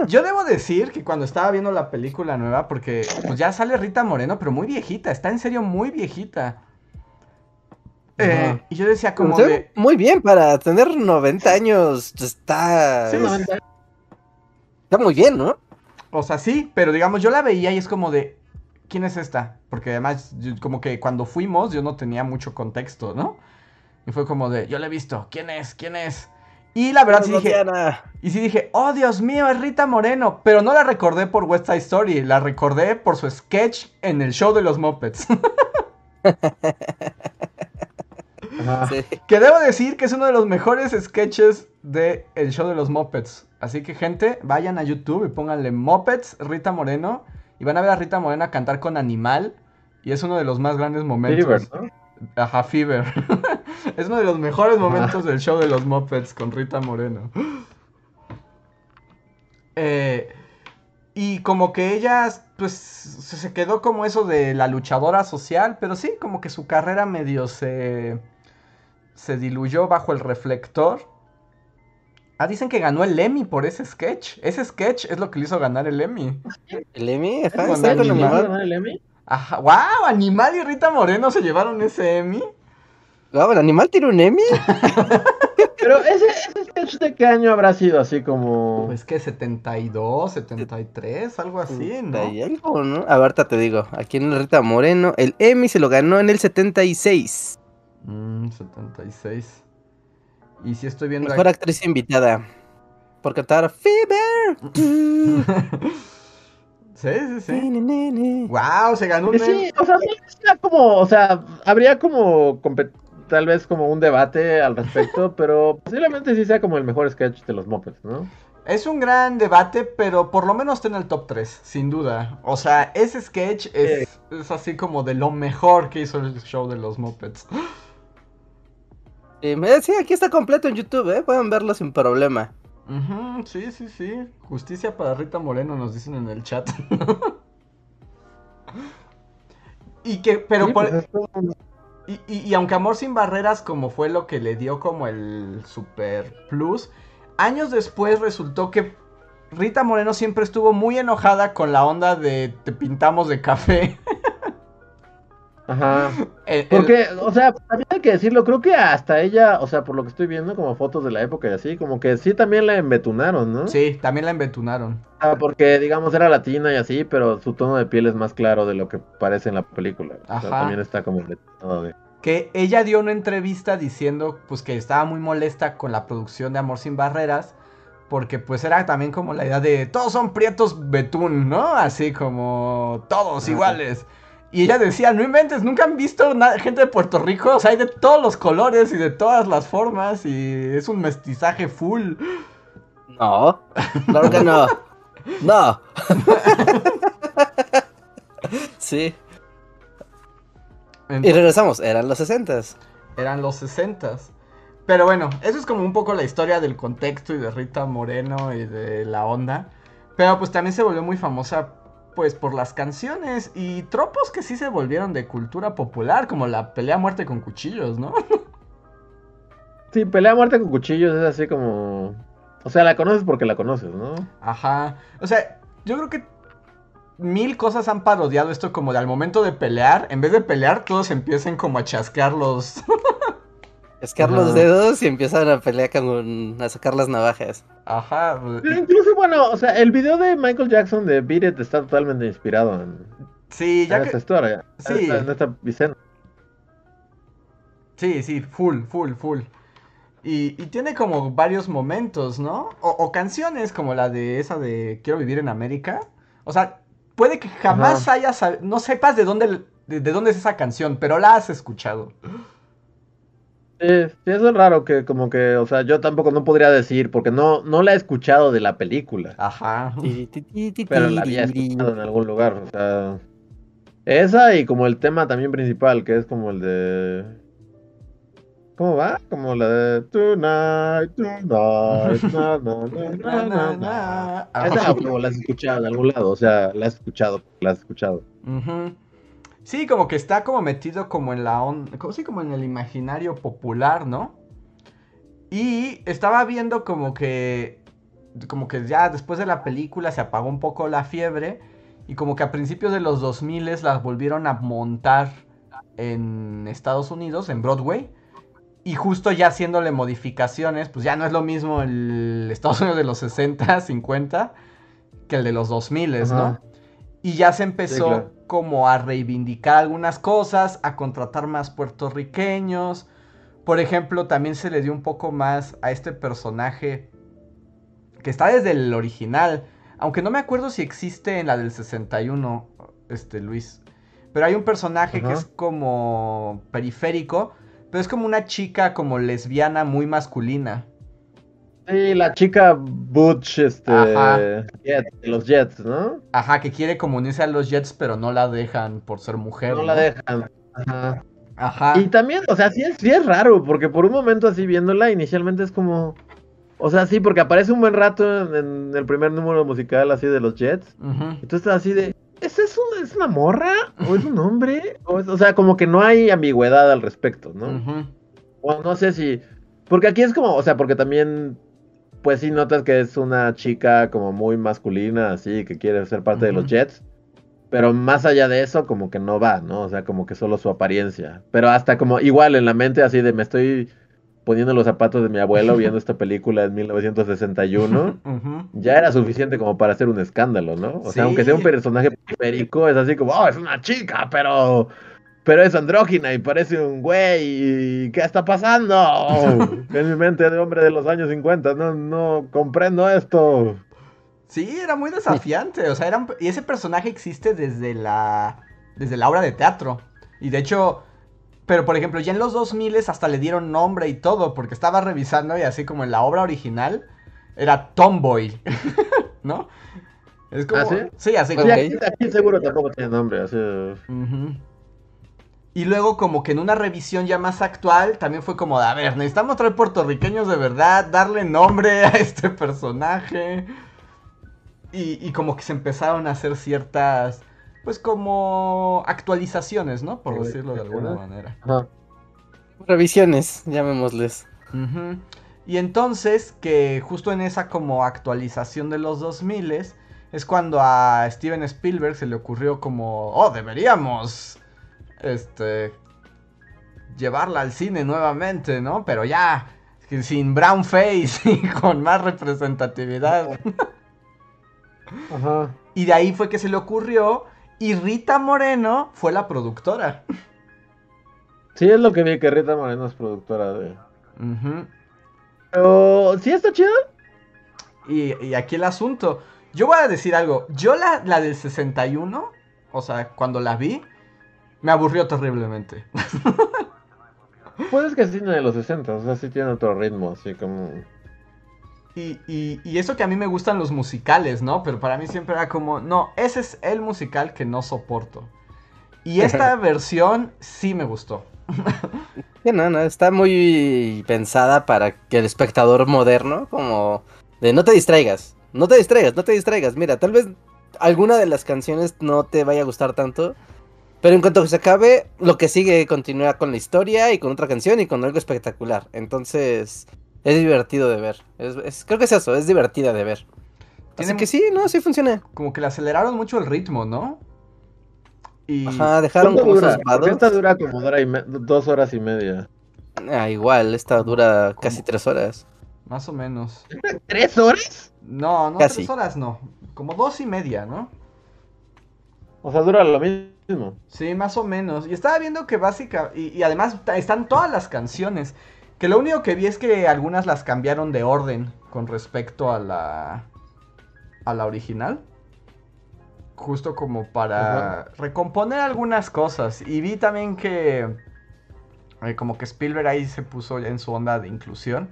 yo debo decir que cuando estaba viendo la película nueva, porque pues ya sale Rita Moreno, pero muy viejita, está en serio muy viejita. Eh, y yo decía como de... Muy bien, para tener 90 años está... Sí, 90. Está muy bien, ¿no? O sea, sí, pero digamos, yo la veía y es como de... ¿Quién es esta? Porque además, como que cuando fuimos yo no tenía mucho contexto, ¿no? Y fue como de, yo la he visto, ¿quién es? ¿Quién es? Y la verdad sí dije. Y sí dije, oh Dios mío, es Rita Moreno. Pero no la recordé por West Side Story, la recordé por su sketch en el show de los Muppets. Que debo decir que es uno de los mejores sketches del el show de los Muppets. Así que, gente, vayan a YouTube y pónganle Muppets Rita Moreno. Y van a ver a Rita Moreno cantar con Animal. Y es uno de los más grandes momentos. Ajá, Fever. es uno de los mejores momentos del show de los Muppets con Rita Moreno. Eh, y como que ella, pues, se quedó como eso de la luchadora social, pero sí, como que su carrera medio se, se diluyó bajo el reflector. Ah, dicen que ganó el Emmy por ese sketch. Ese sketch es lo que le hizo ganar el Emmy. ¿El Emmy? ¿Está el Emmy? Ajá, wow, Animal y Rita Moreno se llevaron ese Emmy. Wow, ¿el Animal tiene un Emmy? Pero ese, ese sketch de qué año habrá sido así como. Pues que 72, 73, algo así, ¿no? algo, ¿no? A ver, te digo, aquí en Rita Moreno, el Emmy se lo ganó en el 76. Mmm, 76. Y si estoy viendo. Mejor actriz invitada. Por cantar Fever. Sí, sí, sí. Wow, se ganó un. Sí, o sea, como, o sea, habría como tal vez como un debate al respecto, pero posiblemente sí sea como el mejor sketch de los Muppets, ¿no? Es un gran debate, pero por lo menos está en el top 3, sin duda. O sea, ese sketch es, es así como de lo mejor que hizo el show de los Muppets. Sí, aquí está completo en YouTube, ¿eh? Pueden verlo sin problema sí, sí, sí. Justicia para Rita Moreno, nos dicen en el chat. y que, pero por... Pues, y, y, aunque Amor sin Barreras como fue lo que le dio como el super plus, años después resultó que Rita Moreno siempre estuvo muy enojada con la onda de te pintamos de café. Ajá. Porque, o sea, también hay que decirlo, creo que hasta ella, o sea, por lo que estoy viendo, como fotos de la época y así, como que sí también la embetunaron, ¿no? Sí, también la embetunaron. Ah, porque, digamos, era latina y así, pero su tono de piel es más claro de lo que parece en la película. Ajá. también está como embetunado de... Que ella dio una entrevista diciendo, pues, que estaba muy molesta con la producción de Amor Sin Barreras, porque pues era también como la idea de todos son prietos betún, ¿no? Así como todos iguales. Y ella decía, no inventes, nunca han visto gente de Puerto Rico, o sea, hay de todos los colores y de todas las formas y es un mestizaje full. No, claro que no. No. sí. y regresamos, eran los sesentas. Eran los sesentas. Pero bueno, eso es como un poco la historia del contexto y de Rita Moreno y de la onda. Pero pues también se volvió muy famosa pues por las canciones y tropos que sí se volvieron de cultura popular, como la pelea muerte con cuchillos, ¿no? Sí, pelea muerte con cuchillos es así como... O sea, la conoces porque la conoces, ¿no? Ajá. O sea, yo creo que mil cosas han parodiado esto como de al momento de pelear, en vez de pelear, todos empiecen como a chasquear Chasquear los dedos y empiezan a pelear con... a sacar las navajas. Ajá. incluso, bueno, o sea, el video de Michael Jackson de Beat It está totalmente inspirado en, sí, ya esta historia. Sí. En esta, Sí, sí, full, full, full. Y, tiene como varios momentos, ¿no? O, canciones como la de esa de Quiero vivir en América. O sea, puede que jamás hayas, no sepas de dónde, de dónde es esa canción, pero la has escuchado. Sí, sí, eso es raro que como que, o sea, yo tampoco no podría decir, porque no, no la he escuchado de la película. Ajá. Pero la había escuchado en algún lugar, o sea. Esa y como el tema también principal, que es como el de... ¿Cómo va? Como la de Tonight, Tonight, na, na, na, na, na, na. Ajá. Esa como la has escuchado en algún lado, o sea, la has escuchado, la has escuchado. Sí, como que está como metido como en la onda, como, sí, como en el imaginario popular, ¿no? Y estaba viendo como que, como que ya después de la película se apagó un poco la fiebre y como que a principios de los 2000 las volvieron a montar en Estados Unidos, en Broadway. Y justo ya haciéndole modificaciones, pues ya no es lo mismo el Estados Unidos de los 60, 50 que el de los 2000, ¿no? Ajá. Y ya se empezó claro. Como a reivindicar algunas cosas, a contratar más puertorriqueños. Por ejemplo, también se le dio un poco más a este personaje que está desde el original. Aunque no me acuerdo si existe en la del 61, este Luis. Pero hay un personaje que es como periférico, pero es como una chica como lesbiana muy masculina. Sí, la chica Butch, este, Ajá. Jet, los Jets, ¿no? Ajá, que quiere como unirse a los Jets, pero no la dejan por ser mujer. No la dejan. Ajá. Ajá. Y también, o sea, sí es, sí es raro, porque por un momento así viéndola, inicialmente es como... O sea, sí, porque aparece un buen rato en, en el primer número musical así de los Jets. Y tú estás así de... ¿Es, es, una, ¿Es una morra? ¿O es un hombre? O, es- o sea, como que no hay ambigüedad al respecto, ¿no? O no sé si... Porque aquí es como, o sea, porque también... Pues sí notas que es una chica como muy masculina, así, que quiere ser parte de los. Jets. Pero más allá de eso, como que no va, ¿no? O sea, como que solo su apariencia. Pero hasta como igual en la mente así de me estoy poniendo los zapatos de mi abuelo viendo esta película en 1961. Ujú. Ya era suficiente como para hacer un escándalo, ¿no? O sea, aunque sea un personaje periférico, es así como, oh, es una chica, pero... Pero es andrógina y parece un güey. y ¿Qué está pasando? en mi mente de hombre de los años 50, no, no comprendo esto. Sí, era muy desafiante. O sea, era un- y ese personaje existe desde la. desde la obra de teatro. Y de hecho. Pero por ejemplo, ya en los 2000 hasta le dieron nombre y todo. Porque estaba revisando y así como en la obra original. Era Tomboy. ¿No? Es como. ¿Ah, sí? Sí, así Sí, como. Aquí, aquí seguro tampoco tiene nombre, así. Ujú. Y luego como que en una revisión ya más actual también fue como de, a ver, necesitamos traer puertorriqueños de verdad, darle nombre a este personaje. Y, y como que se empezaron a hacer ciertas, pues como actualizaciones, ¿no? Por decirlo de alguna manera. Ajá. Revisiones, llamémosles. Y entonces que justo en esa como actualización de los 2000 es cuando a Steven Spielberg se le ocurrió como, oh, deberíamos este llevarla al cine nuevamente, ¿no? Pero ya sin brown face y con más representatividad. Ajá. Y de ahí fue que se le ocurrió y Rita Moreno fue la productora. Sí, es lo que vi que Rita Moreno es productora de. Ujú. Pero, ¿sí está chido? Y, y aquí el asunto. Yo voy a decir algo. Yo la, la del 61, o sea, cuando la vi, me aburrió terriblemente. Pues es que es cine de los 60, o sea, sí tiene otro ritmo, así como. Y, y- y eso que a mí me gustan los musicales, ¿no? Pero para mí siempre era como, no, ese es el musical que no soporto. Y esta versión sí me gustó. Sí, no, no, está muy pensada para que el espectador moderno, como de no te distraigas, no te distraigas, no te distraigas. Mira, tal vez alguna de las canciones no te vaya a gustar tanto, pero en cuanto se acabe, lo que sigue continúa con la historia y con otra canción y con algo espectacular. Entonces, es divertido de ver. Es, es- creo que es eso, es divertida de ver. Tiene Así que sí, no, sí funciona. Como que le aceleraron mucho el ritmo, ¿no? Y Ajá, dejaron ¿Cuánto como dura? esta dura como y me- dos horas y media. Ah, igual, esta dura casi ¿Cómo? tres horas. más o menos. ¿Tres horas? No, no, Casi. tres horas no. Como dos y media, ¿no? O sea, dura lo mismo. Sí, más o menos. Y estaba viendo que básica y, y además están todas las canciones. Que lo único que vi es que algunas las cambiaron de orden con respecto a la a la original. Justo como para recomponer algunas cosas. Y vi también que eh, como que Spielberg ahí se puso ya en su onda de inclusión.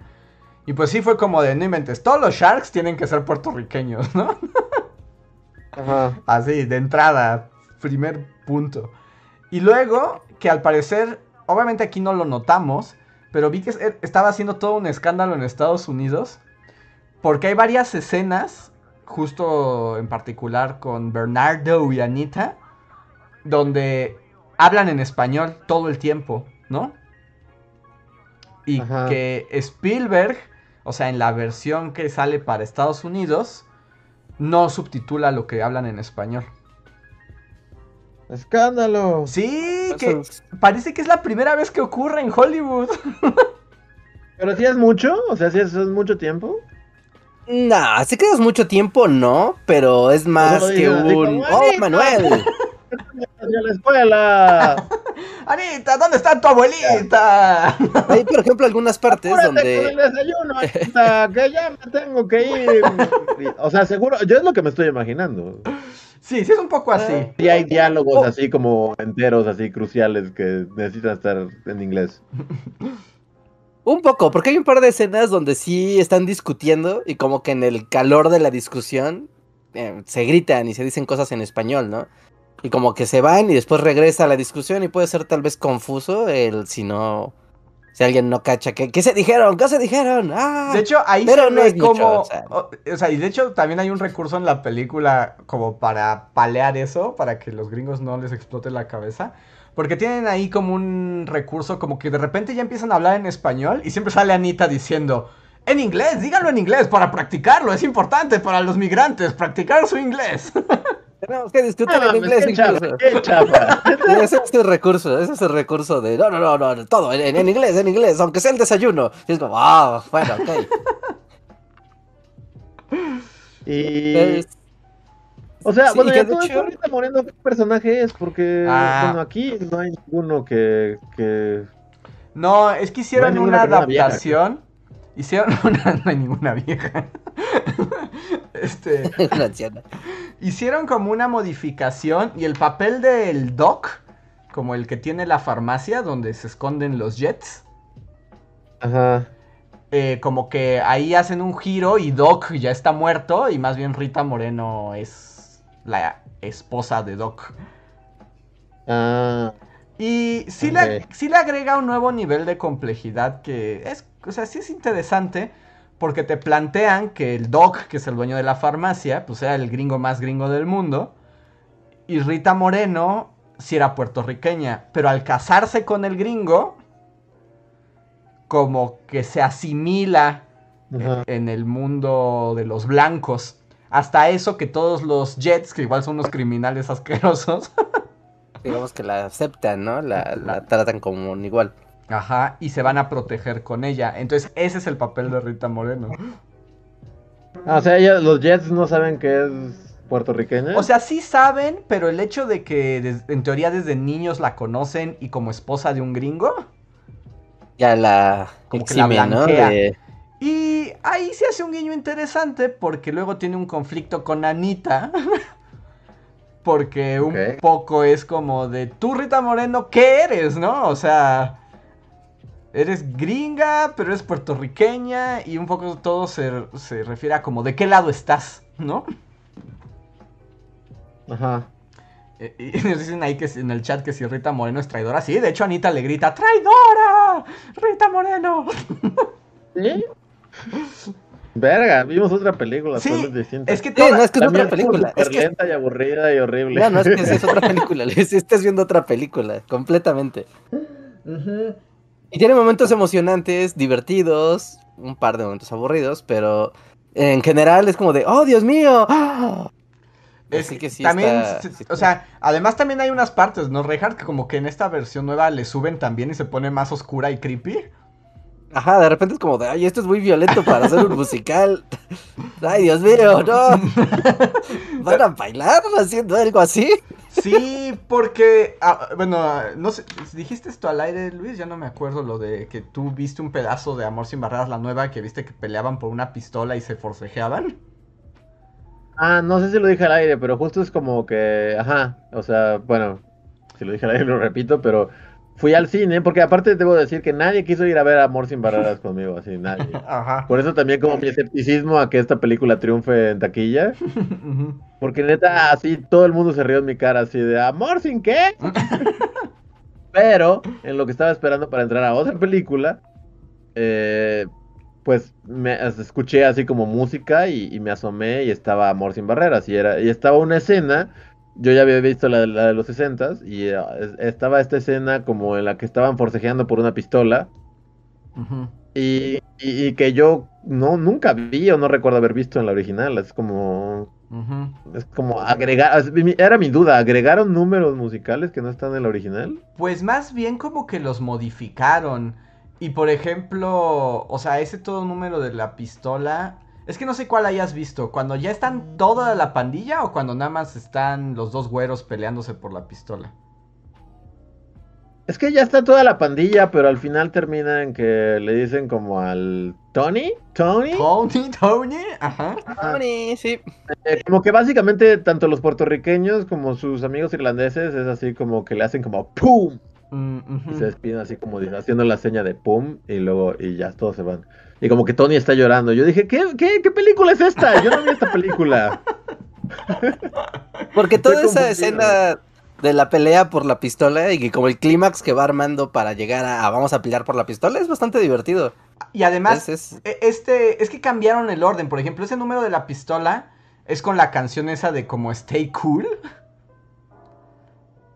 Y pues sí fue como de no inventes, todos los Sharks tienen que ser puertorriqueños, ¿no? Ajá. Así, de entrada, primer punto. Y luego, que al parecer, obviamente aquí no lo notamos, pero vi que es- estaba haciendo todo un escándalo en Estados Unidos porque hay varias escenas, justo en particular con Bernardo y Anita, donde hablan en español todo el tiempo, ¿no? Y Ajá. que Spielberg, o sea, en la versión que sale para Estados Unidos, no subtitula lo que hablan en español. ¡Escándalo! Sí, Eso que parece que es la primera vez que ocurre en Hollywood. Pero si es mucho, o sea, si es, es mucho tiempo. Nah, si quedas mucho tiempo, no, pero es más que un... ¡Oh. Manuel! ¡Hacia la escuela! Anita, ¿dónde está tu abuelita? Hay, por ejemplo, algunas partes Apúrate con el donde... desayuno, Anita, que ya me tengo que ir. O sea, seguro, yo es lo que me estoy imaginando. Sí, sí es un poco así. Y hay diálogos Oh. así como enteros, así cruciales que necesitan estar en inglés. Un poco, porque hay un par de escenas donde sí están discutiendo y como que en el calor de la discusión eh, se gritan y se dicen cosas en español, ¿no? Y como que se van y después regresa a la discusión y puede ser tal vez confuso el si no... Si alguien no cacha, ¿qué, qué se dijeron? ¿Qué se dijeron? ¡Ah! De hecho, ahí Pero se no ve es como. o sea. o sea, y de hecho también hay un recurso en la película como para palear eso, para que los gringos no les explote la cabeza. Porque tienen ahí como un recurso, como que de repente ya empiezan a hablar en español y siempre sale Anita diciendo. En inglés, díganlo en inglés para practicarlo, es importante para los migrantes, practicar su inglés. Tenemos que discutir Ah, en inglés qué incluso. qué chafa. Ese es el recurso, ese es el recurso de no, no, no, no, todo en, en inglés, en inglés, aunque sea el desayuno. Y es como, ah, bueno, ok. Y. Es- O sea, Sí, bueno, ya todo hecho- ahorita Moreno, ¿qué personaje es? Porque, Ah. bueno, aquí no hay ninguno que. que... No, es que hicieron No una persona vieja. adaptación. Hicieron una. No hay ninguna vieja. este. una anciana. Hicieron como una modificación y el papel del Doc, como el que tiene la farmacia donde se esconden los jets, Ajá. eh, como que ahí hacen un giro y Doc ya está muerto y más bien Rita Moreno es la esposa de Doc. Ah. Y sí, le, sí le agrega un nuevo nivel de complejidad que es, o sea, sí es interesante porque te plantean que el Doc, que es el dueño de la farmacia, pues era el gringo más gringo del mundo. Y Rita Moreno sí era puertorriqueña, pero al casarse con el gringo, como que se asimila en el mundo de los blancos. Hasta eso que todos los Jets, que igual son unos criminales asquerosos, Digamos que la aceptan, ¿no? La, la tratan como un igual. Ajá, y se van a proteger con ella. Entonces, ese es el papel de Rita Moreno. Ah, o sea, ella- los Jets no saben que es puertorriqueña. O sea, sí saben, pero el hecho de que des- en teoría desde niños la conocen y como esposa de un gringo. Ya la Como que la exime, ¿no? blanquea. De- Y ahí se hace un guiño interesante porque luego tiene un conflicto con Anita. Porque un poco es como de, tú Rita Moreno, ¿qué eres? ¿No? O sea, eres gringa, pero eres puertorriqueña y un poco todo se, se refiere a como, ¿de qué lado estás? ¿No? Ajá. Eh, Y nos dicen ahí que en el chat que si Rita Moreno es traidora. Sí, de hecho Anita le grita, ¡traidora! ¡Rita Moreno! ¿Sí? Verga, vimos otra película. Sí. Es que Sí, toda- no, es que es otra película. Es que, lenta y aburrida y horrible. no, no, es que es otra película. Es- Estás viendo otra película, completamente. Ujú. Y tiene momentos emocionantes, divertidos, un par de momentos aburridos, pero en general es como de, ¡oh, Dios mío! ¡Ah! Es Así que sí también, está- sí o sea, además también hay unas partes, ¿no, Reinhardt? Que como que en esta versión nueva le suben también y se pone más oscura y creepy. Ajá, de repente es como de, ay, esto es muy violento para hacer un musical. Ay, Dios mío, no. ¿Van a bailar haciendo algo así? Sí, porque, ah, bueno, no sé, dijiste esto al aire, Luis, ya no me acuerdo lo de que tú viste un pedazo de Amor sin Barreras, la nueva, que viste que peleaban por una pistola y se forcejeaban. Ah, no sé si lo dije al aire, pero justo es como que, ajá, o sea, bueno, si lo dije al aire lo repito, pero fui al cine, porque aparte debo decir que nadie quiso ir a ver Amor sin barreras conmigo, así, nadie. Ajá. Por eso también como mi escepticismo a que esta película triunfe en taquilla, porque neta, así todo el mundo se rió en mi cara, así de, ¿amor sin qué? Pero, en lo que estaba esperando para entrar a otra película, eh, pues me escuché así como música y, y me asomé y estaba Amor sin barreras y era y estaba una escena yo ya había visto la, la de los 60 y eh, es- estaba esta escena como en la que estaban forcejeando por una pistola Ujú. y, y- y que yo no nunca vi o no recuerdo haber visto en la original. Es como Ujú. es como agregar era mi duda, agregaron números musicales que no están en la original. Pues más bien como que los modificaron. Y por ejemplo, o sea, ese todo número de la pistola. Es que no sé cuál hayas visto. Cuando ya están toda la pandilla o cuando nada más están los dos güeros peleándose por la pistola. Es que ya está toda la pandilla, pero al final termina en que le dicen como al Tony, Tony, Tony, Tony, ajá. Tony, sí. Eh, como que básicamente tanto los puertorriqueños como sus amigos irlandeses es así como que le hacen como ¡pum! Mm. Y se despiden así como haciendo la seña de ¡pum! y luego y ya todos se van. Y como que Tony está llorando. Yo dije, ¿qué, qué, qué película es esta? Yo no vi esta película. Porque toda esa escena de la pelea por la pistola y que como el clímax que va armando para llegar a, a vamos a pelear por la pistola es bastante divertido. Y además, Es- es- e- este, es que cambiaron el orden. Por ejemplo, ese número de la pistola es con la canción esa de como Stay Cool.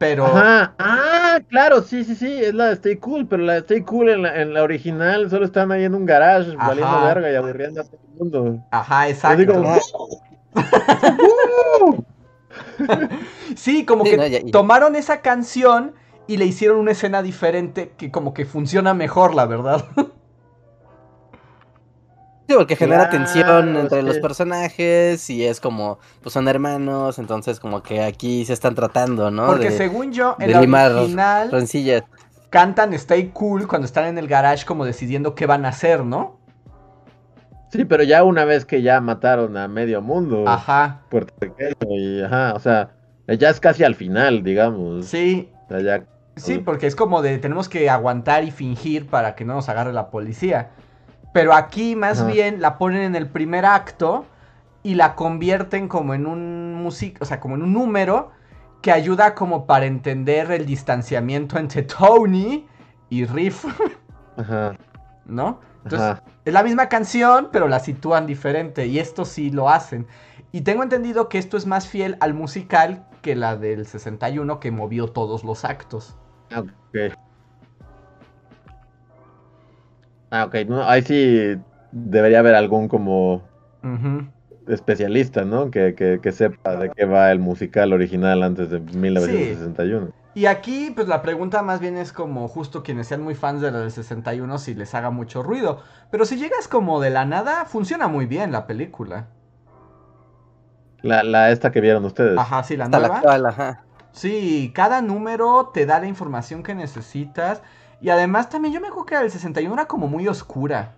Pero. Ajá. Ah, claro, sí, sí, sí. Es la de Stay Cool, pero la de Stay Cool en la, en la original solo están ahí en un garage Ajá. valiendo verga y aburriendo a todo el mundo. Ajá, exacto. digo. Sí, como Sí, que no, ya- y- tomaron esa canción y le hicieron una escena diferente que como que funciona mejor, la verdad. Sí, porque genera Claro, tensión entre sí. los personajes y es como, pues son hermanos, entonces como que aquí se están tratando, ¿no? Porque de según yo, en de la original cantan Stay Cool cuando están en el garage como decidiendo qué van a hacer, ¿no? Sí, pero ya una vez que ya mataron a medio mundo Ajá. puertorriqueño y ajá, o sea, ya es casi al final, digamos. Sí, O sea, ya Sí, porque es como de tenemos que aguantar y fingir para que no nos agarre la policía. Pero aquí más bien la ponen en el primer acto y la convierten como en un músico, o sea, como en un número que ayuda como para entender el distanciamiento entre Tony y Riff, Ajá, ¿no? Entonces, ajá. es la misma canción, pero la sitúan diferente y esto sí lo hacen. Y tengo entendido que esto es más fiel al musical que la del 61 que movió todos los actos. Ok. Ah, ok. No, ahí sí debería haber algún como especialista, ¿no? Que, que, que sepa de qué va el musical original antes de 1961. Y aquí, pues la pregunta más bien es como justo quienes sean muy fans de la del 61 si les haga mucho ruido. Pero si llegas como de la nada, funciona muy bien la película. La, la esta que vieron ustedes. Ajá, sí, la Hasta la nueva. actual, ajá. Sí, cada número te da la información que necesitas. Y además también yo me acuerdo que del 61 era como muy oscura.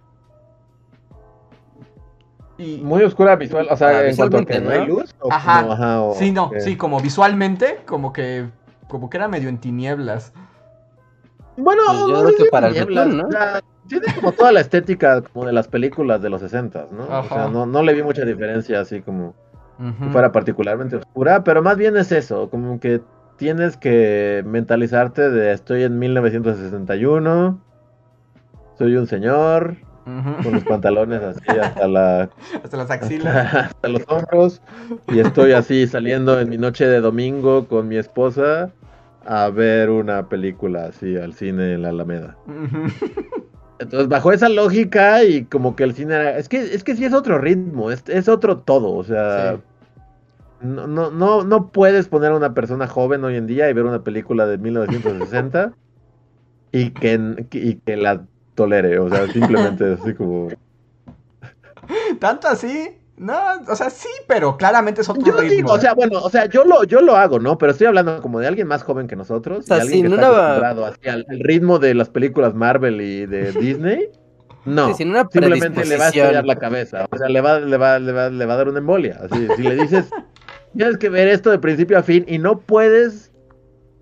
Y... Muy oscura visual, o sea, Ah, en cuanto a que no hay ¿no? luz. o Ajá. como- ajá, o- Sí, no, sí, como visualmente, como que... Como que era medio en tinieblas. Bueno, Pues yo no creo que para el botón, ¿no? o tiene como toda la estética como de las películas de los 60, ¿no? O Ajá. sea, no, no le vi mucha diferencia así como fuera particularmente oscura, pero más bien es eso, como que tienes que mentalizarte de estoy en 1961, soy un señor con los pantalones así hasta la Hasta las axilas. hasta los hombros y estoy así saliendo en mi noche de domingo con mi esposa a ver una película así al cine en la Alameda. Ujú. Entonces, bajo esa lógica y como que el cine era... Es que, es que sí es otro ritmo, es, es otro todo, o sea... Sí. No, no, no, no puedes poner a una persona joven hoy en día y ver una película de 1960 y que, y que la tolere, o sea, simplemente así como... ¿Tanto así? No, o sea, sí, pero claramente es otro Yo ritmo. digo, o sea, bueno, o sea, yo lo, yo lo hago, ¿no? Pero estoy hablando como de alguien más joven que nosotros, O sea, de alguien sin que está una- acostumbrado así al, al ritmo de las películas Marvel y de Disney. No, Sí, sin una simplemente le va a estallar la cabeza, o sea, le va, le va, le va, le va a dar una embolia. Así, si le dices, tienes que ver esto de principio a fin y no puedes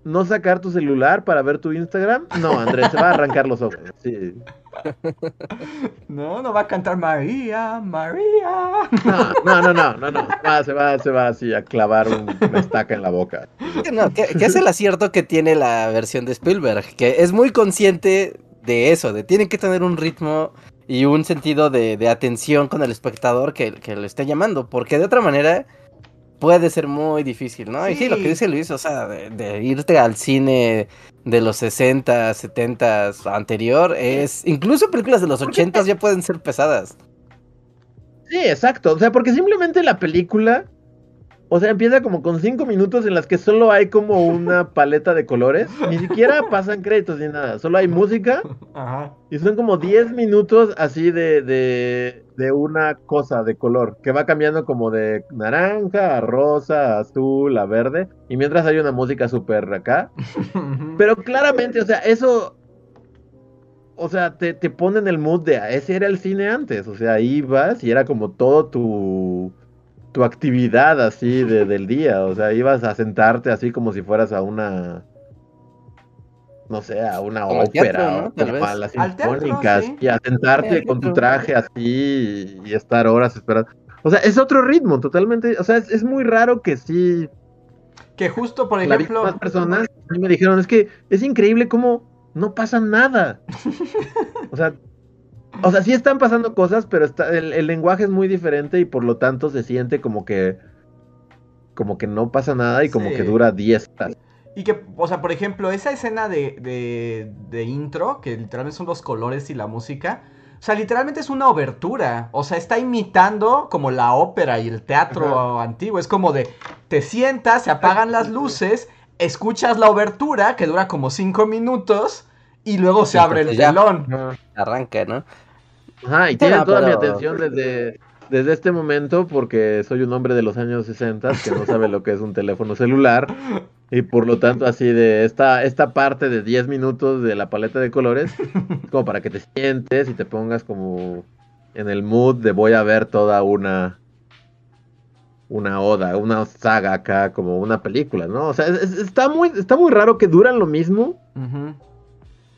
no sacar tu celular para ver tu Instagram, no, Andrés, se va a arrancar los ojos. Sí. No, no va a cantar María, María. No, no, no, no, no, se va, se va así a clavar un- una estaca en la boca. No, que, que es el acierto que tiene la versión de Spielberg, que es muy consciente de eso, de tienen que tener un ritmo y un sentido de, de atención con el espectador que, que le esté llamando, porque de otra manera puede ser muy difícil, ¿no? Y sí, lo que Sí. dice Luis, o sea, de, de irte al cine de los 60, 70 anterior, es incluso películas de los 80 ya pueden ser pesadas. Sí, exacto. O sea, porque simplemente la película, o sea, empieza como con cinco minutos en las que solo hay como una paleta de colores. Ni siquiera pasan créditos ni nada. Solo hay música Ajá. y son como 10 minutos así de, de, de una cosa de color que va cambiando como de naranja a rosa, a azul, a verde. Y mientras hay una música súper acá. Pero claramente, o sea, eso. O sea, te, te pone en el mood de "Ah, ese era el cine antes. O sea, ibas y era como todo tu. Tu actividad así de- del día. O sea, ibas a sentarte así como si fueras a una. No sé, a una Como ópera teatro, ¿no? o a vez. las sinfónicas sí. y a sentarte con tu traje así y, estar horas esperando. O sea, es otro ritmo, totalmente. O sea, es, es muy raro que sí Que justo, por ejemplo, más personas y me dijeron, es que es increíble cómo no pasa nada. o sea, o sea, sí están pasando cosas, pero está, el, el lenguaje es muy diferente y por lo tanto se siente como que como que no pasa nada y como Sí. que dura 10 horas. Y que, o sea, por ejemplo, esa escena de, de, de intro, que literalmente son los colores y la música, o sea, literalmente es una obertura. O sea, está imitando como la ópera y el teatro antiguo. Es como de, te sientas, se apagan las luces, escuchas la obertura, que dura como cinco minutos, y luego se abre el entonces ya. telón. Arranca, ¿no? Ajá, y no, toda mi atención desde, desde este momento porque soy un hombre de los años 60 que no sabe lo que es un teléfono celular y por lo tanto así de esta, esta parte de 10 minutos de la paleta de colores como para que te sientes y te pongas como en el mood de voy a ver toda una una oda, una saga acá como una película, ¿no? O sea, es- es- está muy está muy raro que duran lo mismo. Ujú.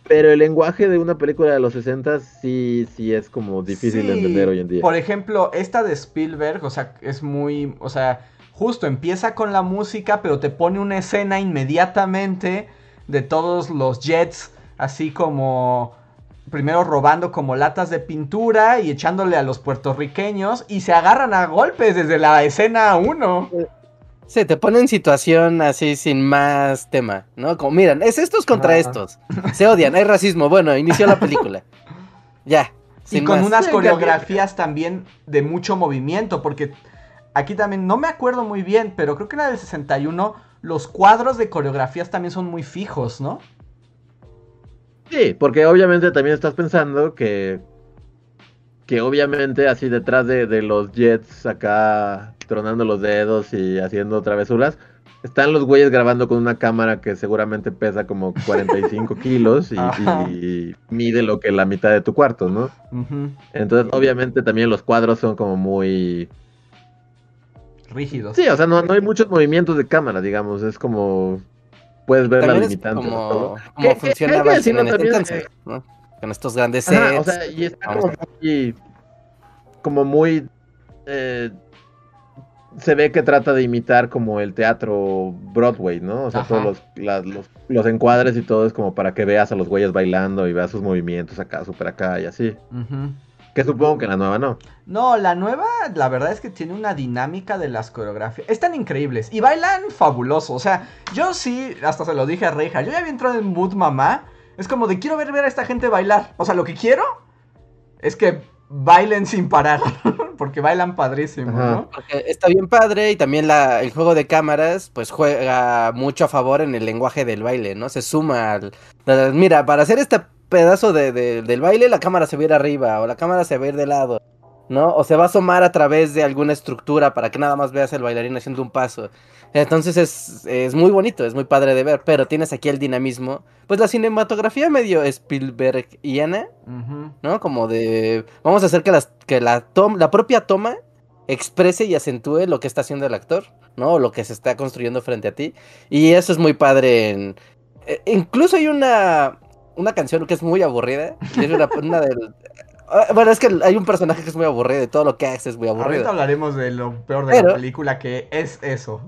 Pero el lenguaje de una película de los 60 sí, sí es como difícil de entender hoy en día. Por ejemplo, esta de Spielberg, o sea, es muy, o sea, justo empieza con la música, pero te pone una escena inmediatamente de todos los jets, así como primero robando como latas de pintura y echándole a los puertorriqueños y se agarran a golpes desde la escena 1. Sí, te pone en situación así sin más tema, ¿no? Como, miran, es estos contra estos. Se odian, hay racismo. Bueno, inició la película. Ya. Y con más. unas coreografías también de mucho movimiento, porque aquí también, no me acuerdo muy bien, pero creo que en la del 61, los cuadros de coreografías también son muy fijos, ¿no? Sí, porque obviamente también estás pensando que. Que obviamente así detrás de, de los jets acá tronando los dedos y haciendo travesuras, están los güeyes grabando con una cámara que seguramente pesa como 45 kilos y, mide lo que la mitad de tu cuarto, ¿no? Entonces obviamente también los cuadros son como muy... Rígidos. Sí, o sea, no, no hay muchos movimientos de cámara, digamos, es como... Puedes ver la También es limitante. de como, hay funcionaba en este entonces, ¿no? Con estos grandes Ajá, sets. o sea, y está como muy, como muy, eh, se ve que trata de imitar como el teatro Broadway, ¿no? O sea, Ajá. todos los, la- los, los encuadres y todo es como para que veas a los güeyes bailando y veas sus movimientos acá, súper acá y así. Que supongo que la nueva no. No, la nueva, la verdad es que tiene una dinámica de las coreografías. Están increíbles y bailan fabuloso. O sea, yo sí, hasta se lo dije a Reija, yo ya había entrado en mood mamá. Es como de quiero ver, ver a esta gente bailar. O sea, lo que quiero es que bailen sin parar. Porque bailan padrísimo, Ajá. ¿no? Porque está bien padre y también la, el juego de cámaras pues juega mucho a favor en el lenguaje del baile, ¿no? Se suma al... Mira, para hacer este pedazo de, de- del baile la cámara se va a ir arriba o la cámara se va a ir de lado, ¿no? O se va a asomar a través de alguna estructura para que nada más veas el bailarín haciendo un paso. Entonces es, es muy bonito, es muy padre de ver, pero tienes aquí el dinamismo. Pues la cinematografía medio Spielbergiana, Ujú. ¿no? Como de vamos a hacer que, las, que la, tom- la propia toma exprese y acentúe lo que está haciendo el actor, ¿no? O lo que se está construyendo frente a ti. Y eso es muy padre en... eh, incluso hay una, una canción que es muy aburrida. Y es una, una del... ah, Bueno, es que hay un personaje que es muy aburrido y todo lo que hace es muy Ahorita aburrido. hablaremos de lo peor de Pero- la película, que es eso.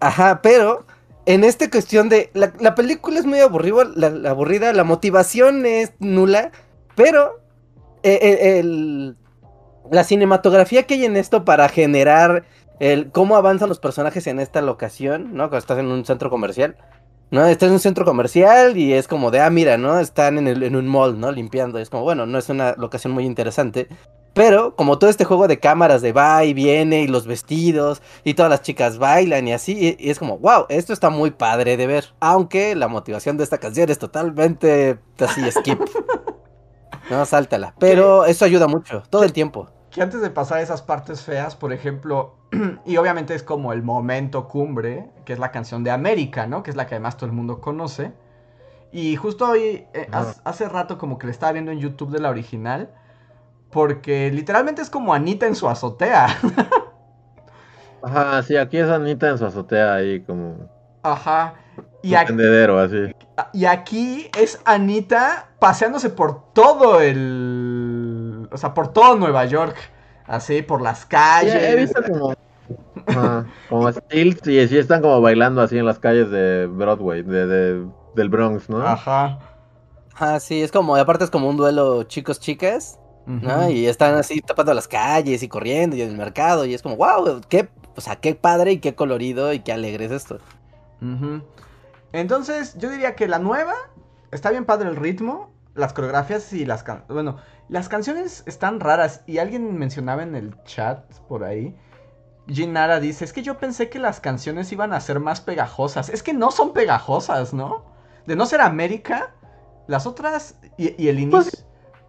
Ajá, pero en esta cuestión de. La, la película es muy aburrida la, la aburrida, la motivación es nula, pero eh, eh, el, la cinematografía que hay en esto para generar el cómo avanzan los personajes en esta locación, ¿no? Cuando estás en un centro comercial. ¿No? Estás en un centro comercial y es como de, ah, mira, ¿no? Están en, el, en un mall, ¿no? Limpiando. Es como, bueno, no es una locación muy interesante. Pero como todo este juego de cámaras de va y viene y los vestidos y todas las chicas bailan y así, y, y es como, wow, esto está muy padre de ver. Aunque la motivación de esta canción es totalmente así, skip. No, sáltala. Pero eso ayuda mucho, todo el tiempo. Que antes de pasar esas partes feas, por ejemplo, y obviamente es como el momento cumbre, que es la canción de América, ¿no? Que es la que además todo el mundo conoce. Y justo hoy, eh, Ajá. hace, hace rato como que le estaba viendo en YouTube de la original, porque literalmente es como Anita en su azotea. Ajá, sí, aquí es Anita en su azotea ahí como Ajá. Y, tendedero así. y aquí es Anita paseándose por todo el... O sea, por todo Nueva York. Así, por las Sí, calles. he visto como como stills y sí están como bailando así en las calles de Broadway, de, de- del Bronx, ¿no? Ajá. Ah, sí, es como, y aparte es como un duelo chicos-chicas, ¿no? Y están así tapando las calles y corriendo y en el mercado y es como, wow, qué, o sea, qué padre y qué colorido y qué alegre es esto. Entonces, yo diría que la nueva está bien padre el ritmo, las coreografías y las can- bueno, las canciones están raras y alguien mencionaba en el chat por ahí. Jin Nara dice, es que yo pensé que las canciones iban a ser más pegajosas. Es que no son pegajosas, ¿no? De no ser América, las otras y, y el inicio... Pues,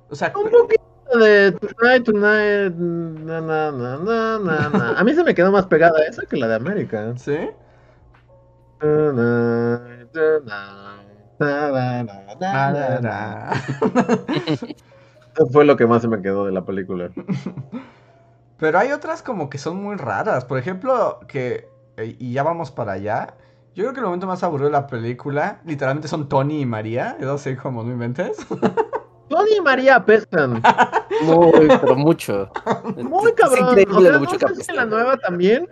o sea, Un poquito de Tonight, Tonight, na, na, na, na. A mí se me quedó más pegada esa que la de América. ¿sí? Tonight, tonight, fue lo que más se me quedó de la película. Pero hay otras como que son muy raras. Por ejemplo, que. eh, Y ya vamos para allá. Yo creo que el momento más aburrido de la película, literalmente son Tony y María. Eso así como no inventes. Tony y María pescan. Muy, pero mucho. Muy Es cabrón. increíble O sea, lo no mucho que sé si en apesta. la nueva también.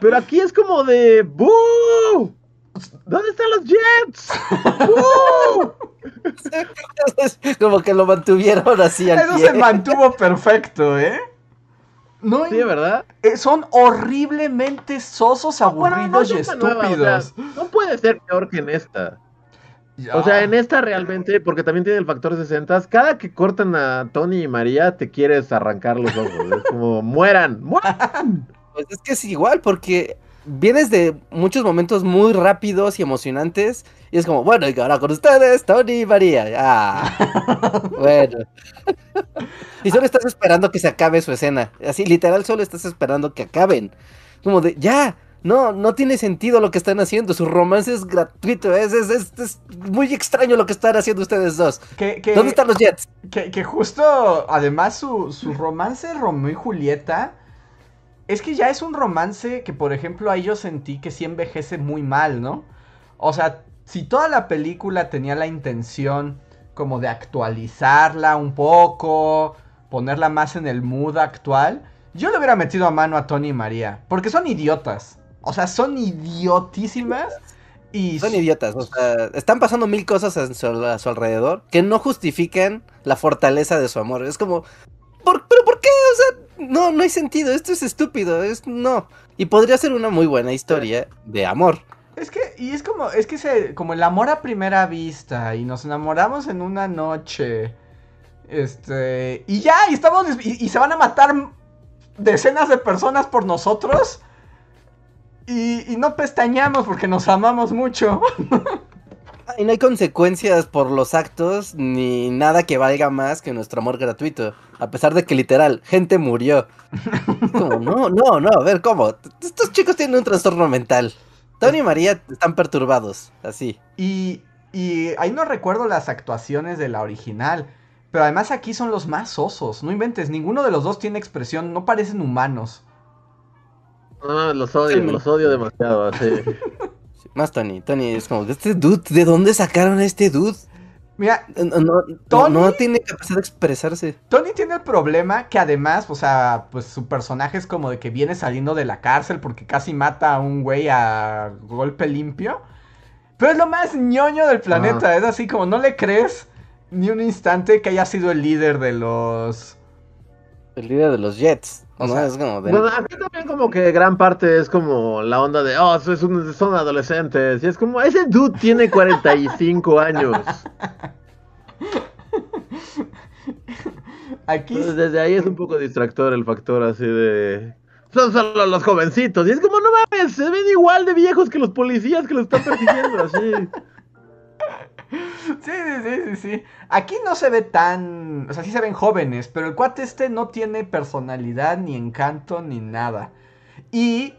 Pero aquí es como de. ¡Boo! ¿Dónde están los Jets? ¡Boo! Entonces, como que lo mantuvieron así al Eso pie. se mantuvo perfecto, ¿eh? No, Sí, ¿verdad? eh, son horriblemente sosos, Bueno, aburridos no y nueva, o estúpidos. sea, no puede ser peor que en esta. O sea, en esta realmente, porque también tiene el factor 60, cada que cortan a Tony y María, te quieres arrancar los ojos. Es como, mueran, mueran. Pues es que es igual, porque vienes de muchos momentos muy rápidos y emocionantes. Y es como, bueno, y ahora con ustedes, Tony y María. Ah, bueno. y solo estás esperando que se acabe su escena. Así, literal, solo estás esperando que acaben. Como de, ya, no, no tiene sentido lo que están haciendo. Su romance es gratuito. Es, es, es, es muy extraño lo que están haciendo ustedes dos. Que, que- ¿Dónde están los Jets? Que, que justo, además, su, su romance Romeo y Julieta. Es que ya es un romance que, por ejemplo, ahí yo sentí que sí envejece muy mal, ¿no? O sea, si toda la película tenía la intención como de actualizarla un poco, ponerla más en el mood actual, yo le hubiera metido a mano a Tony y María. Porque son idiotas. O sea, son idiotísimas. Y Son idiotas, o sea, están pasando mil cosas a su, a su alrededor que no justifican la fortaleza de su amor. Es como, ¿por, ¿pero por qué? O sea, no, no hay sentido, esto es estúpido, es no. Y podría ser una muy buena historia de amor. Es que, y es como, es que se, como el amor a primera vista, y nos enamoramos en una noche, este, y ya, y estamos, y se van a matar decenas de personas por nosotros, y, y no pestañamos porque nos amamos mucho. Ah, Y no hay consecuencias por los actos ni nada que valga más que nuestro amor gratuito. A pesar de que literal, gente murió. Como, no, no, no, a ver, ¿cómo? Estos chicos tienen un trastorno mental. Tony y María están perturbados, así. Y, y ahí no recuerdo las actuaciones de la original, pero además aquí son los más osos, no inventes, ninguno de los dos tiene expresión, no parecen humanos. No, los odio, Sí. los odio demasiado. Así. Más Tony, Tony es como, este dude, ¿de dónde sacaron a este dude? Mira, No, no, ¿Tony? no tiene capacidad de expresarse. Tony tiene el problema que además, o sea, pues su personaje es como de que viene saliendo de la cárcel porque casi mata a un güey a golpe limpio. Pero es lo más ñoño del planeta. Es así como no le crees ni un instante que haya sido el líder de los. El líder de los Jets. O ¿no? sea, es como de- Bueno, aquí también como que gran parte es como la onda de, oh, son adolescentes. Y es como, ese dude tiene 45 años. Aquí. Entonces desde ahí es un poco distractor el factor así de... Son solo los jovencitos. Y es como, no mames, se ven igual de viejos que los policías que los están persiguiendo. Así. Sí, sí, sí, sí, sí. Aquí no se ve tan. O sea, sí se ven jóvenes, pero el cuate este no tiene personalidad, ni encanto, ni nada. Y.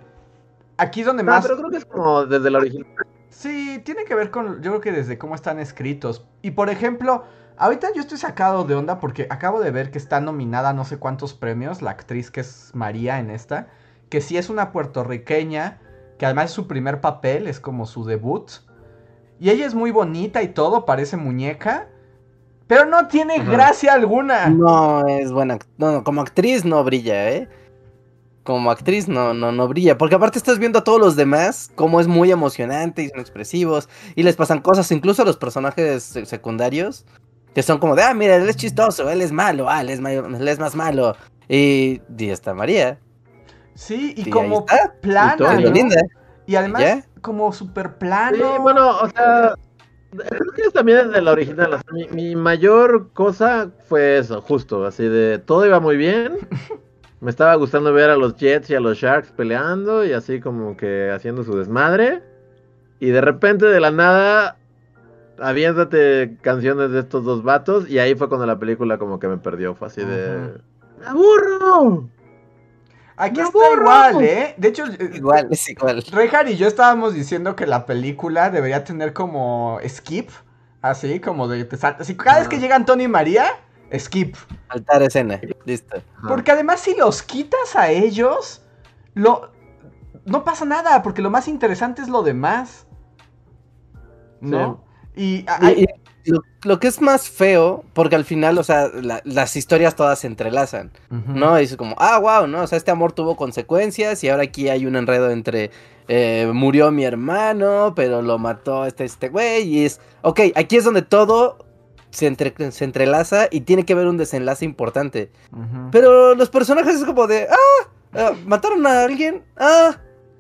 Aquí es donde No, más. pero creo que es como desde la original. Sí, tiene que ver con, yo creo que desde cómo están escritos. Y por ejemplo, ahorita yo estoy sacado de onda porque acabo de ver que está nominada a no sé cuántos premios, la actriz que es María en esta, que sí es una puertorriqueña, que además es su primer papel, es como su debut. Y ella es muy bonita y todo, parece muñeca, pero no tiene Ajá. gracia alguna. No es buena. act- No, no, como actriz no brilla, ¿eh? Como actriz no, no, no brilla. Porque aparte estás viendo a todos los demás como es muy emocionante y son expresivos. Y les pasan cosas, incluso a los personajes se- secundarios. Que son como de, ah, mira, él es chistoso, él es malo, ah, él es, ma- él es más malo. Y, y está María. Sí, y Sí, como plana, Y todo, ¿no? linda. Y además ¿Ya? como súper Sí, plano. bueno, o sea, creo que es también de la original. o sea, mi, mi mayor cosa fue eso, justo, así de todo iba muy bien. Me estaba gustando ver a los Jets y a los Sharks peleando y así como que haciendo su desmadre. Y de repente de la nada, aviéntate canciones de estos dos vatos y ahí fue cuando la película como que me perdió. Fue así de... Ujú. ¡Me aburro! Aquí ¡Me está igual, ¿eh? De hecho, eh, Igual, es igual. Rejar y yo estábamos diciendo que la película debería tener como skip, así como de te sal- así cada vez que llegan Tony y María, skip, Faltar escena. Listo. Porque además si los quitas a ellos, lo no pasa nada, porque lo más interesante es lo demás. ¿No? Y, Y- y lo, lo que es más feo, porque al final, o sea, la- las historias todas se entrelazan. ¿no? Y es como, ah, wow, ¿no? O sea, este amor tuvo consecuencias y ahora aquí hay un enredo entre eh, murió mi hermano, pero lo mató este, este güey. Y es, ok, aquí es donde todo se, entre- se entrelaza y tiene que haber un desenlace importante. Pero los personajes es como de, ah, ah, mataron a alguien, ah,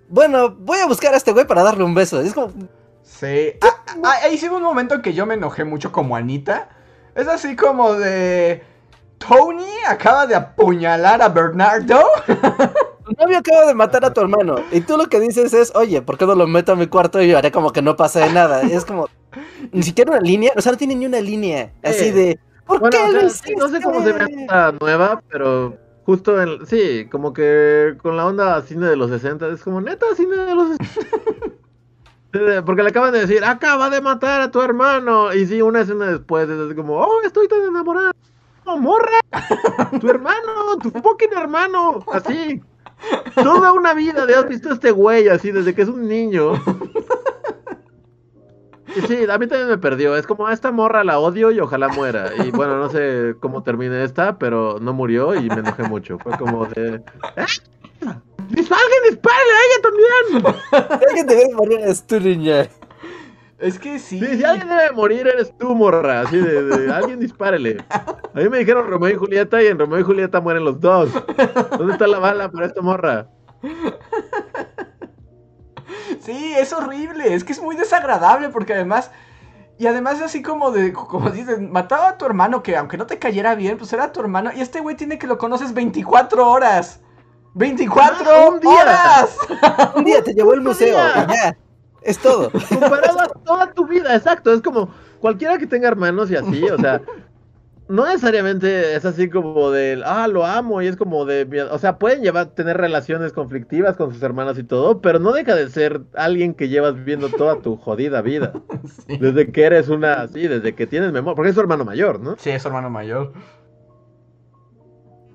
bueno, voy a buscar a este güey para darle un beso. Es como, Sí. Ah, ah, ahí sí hubo un momento en que yo me enojé mucho como Anita. Es así como de. Tony acaba de apuñalar a Bernardo. tu novio acaba de matar a tu hermano. Y tú lo que dices es, oye, ¿por qué no lo meto a mi cuarto y haré como que no pasa de nada? Y es como, ni siquiera una línea, o sea, no tiene ni una línea. Así Sí. de, ¿por Bueno, qué o lo sea, hiciste? no sé cómo se ve esta nueva, pero justo en, sí, como que con la onda cine de los 60, es como neta cine de los 60. Porque le acaban de decir, acaba de matar a tu hermano. Y sí, una escena después es como, oh, estoy tan enamorada. ¡Oh, morra! Tu hermano, tu fucking hermano. Así. Toda una vida de has visto a este güey así desde que es un niño. Y sí, a mí también me perdió. Es como, a esta morra la odio y ojalá muera. Y bueno, no sé cómo termine esta, pero no murió y me enojé mucho. Fue como de. ¡Ah! ¡Dis- ¡Alguien dispare a ella también! Alguien debe morir es tu niña. Es que sí. Sí, si alguien debe morir, eres tú, morra. Así de, de, alguien dispárele. A mí me dijeron Romeo y Julieta y en Romeo y Julieta mueren los dos. ¿Dónde está la bala para esta morra? Sí, es horrible, es que es muy desagradable porque además... Y además es así como de, como dices, mataba a tu hermano que aunque no te cayera bien, pues era tu hermano. Y este güey tiene que lo conoces 24 horas. ¡24 Ah, un día. horas! Un día te llevó Otro museo ya. Es todo. Comparado a toda tu vida, exacto. Es como cualquiera que tenga hermanos y así, o sea, no necesariamente es así como de, ah, lo amo, y es como de, o sea, pueden llevar, tener relaciones conflictivas con sus hermanos y todo, pero no deja de ser alguien que llevas viviendo toda tu jodida vida. Sí. Desde que eres una, sí, desde que tienes memoria, porque es su hermano mayor, ¿no? Sí, es su hermano mayor.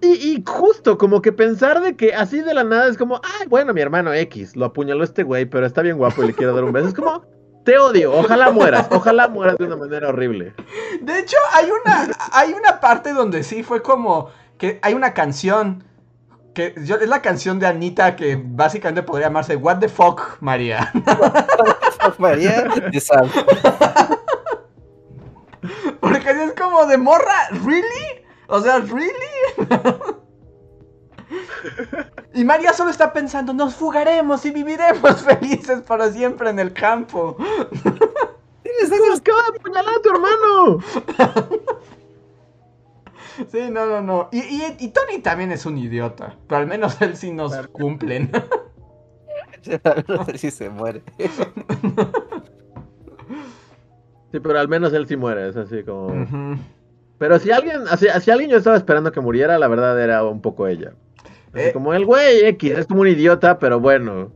Y, y justo, como que pensar de que así de la nada es como, ay, bueno, mi hermano X, lo apuñaló este güey, pero está bien guapo y le quiero dar un beso. Es como, te odio, ojalá mueras, ojalá mueras de una manera horrible. De hecho, hay una, hay una parte donde sí fue como que hay una canción que yo, es la canción de Anita que básicamente podría llamarse What the fuck, María. María de Sam. Porque es como de morra, ¿really? O sea, ¿really? y María solo está pensando, nos fugaremos y viviremos felices para siempre en el campo. ¡Se acaba de apuñalar a tu hermano! Sí, no, no, no. Y, y- y Tony también es un idiota. Pero al menos él sí nos cumplen. No sé si se muere. Sí, pero al menos él sí muere, es así como... Ujú. Pero si alguien, así, si alguien yo estaba esperando que muriera, la verdad era un poco ella. Eh. como el güey X, es como un idiota, pero bueno.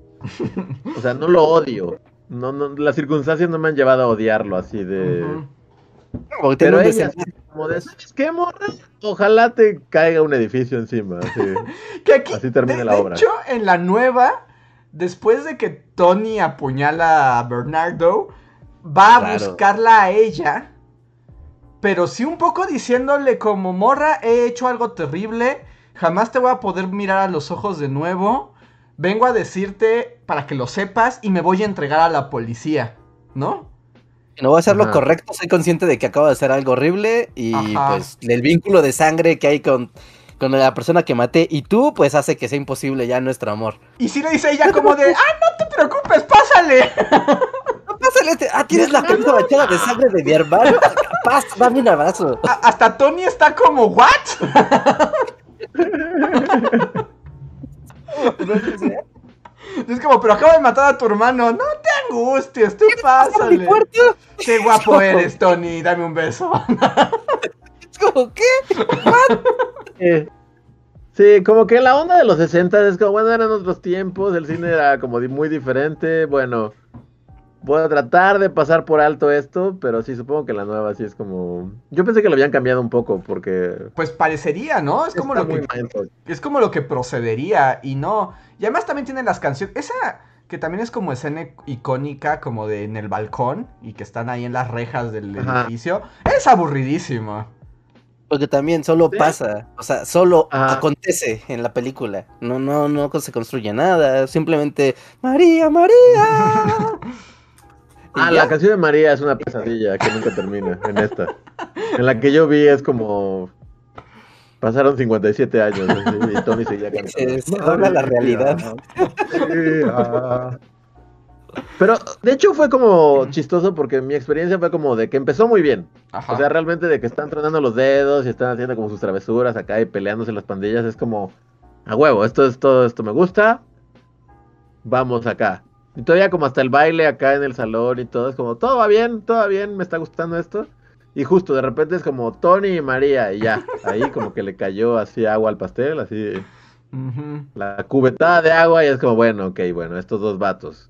O sea, no lo odio. No, no, las circunstancias no me han llevado a odiarlo así de... Pero ella, así como de, ¿sabes qué, morra? Ojalá te caiga un edificio encima. así. Que aquí, Así termina de, la de obra. hecho, en la nueva, después de que Tony apuñala a Bernardo, va a Claro. buscarla a ella. Pero sí un poco diciéndole como, morra, he hecho algo terrible. Jamás te voy a poder mirar a los ojos de nuevo. Vengo a decirte para que lo sepas y me voy a entregar a la policía. ¿No? No voy a hacer lo correcto, soy consciente de que acabo de hacer algo horrible y Ajá. pues el vínculo de sangre que hay con, con la persona que maté y tú pues hace que sea imposible ya nuestro amor. Y sí le dice ella como de, ah, no te preocupes, pásale. No, pásale este. Ah, tienes la camisa manchada de sangre de mi hermano. Paz, dame un abrazo. A- hasta Tony está como, ¿what? Es como, pero acabo de matar a tu hermano. No te angusties, tú Pásale. Qué guapo eres, Tony. Dame un beso. Es como, ¿qué? Eh, Sí, como que la onda de los 60 es como, bueno, eran otros tiempos, el cine era como muy diferente, bueno, voy a tratar de pasar por alto esto, pero sí, supongo que la nueva sí es como... Yo pensé que lo habían cambiado un poco, porque... Pues parecería, ¿no? Es como está lo que es como lo que procedería y no. Y además también tiene las canciones. Esa que también es como escena icónica, como de en el balcón y que están ahí en las rejas del Ajá. edificio. Es aburridísimo. Porque también solo ¿Sí? pasa, o sea, solo Ajá. acontece en la película. No, no, no se construye nada. Simplemente, María, María. Ah, ya. la canción de María es una pesadilla que nunca termina en esta. En la que yo vi es como... Pasaron 57 años y Tony seguía cantando. Se- se dobla la realidad. Pero de hecho fue como chistoso porque mi experiencia fue como de que empezó muy bien. Ajá. O sea, realmente de que están tronando los dedos y están haciendo como sus travesuras acá y peleándose las pandillas, es como a huevo, esto es todo, esto me gusta. Vamos acá. Y todavía como hasta el baile acá en el salón y todo, es como todo va bien, todo va bien, me está gustando esto. Y justo de repente es como Tony y María y ya, ahí como que le cayó así agua al pastel, así la cubetada de agua y es como, bueno, ok, bueno, estos dos vatos.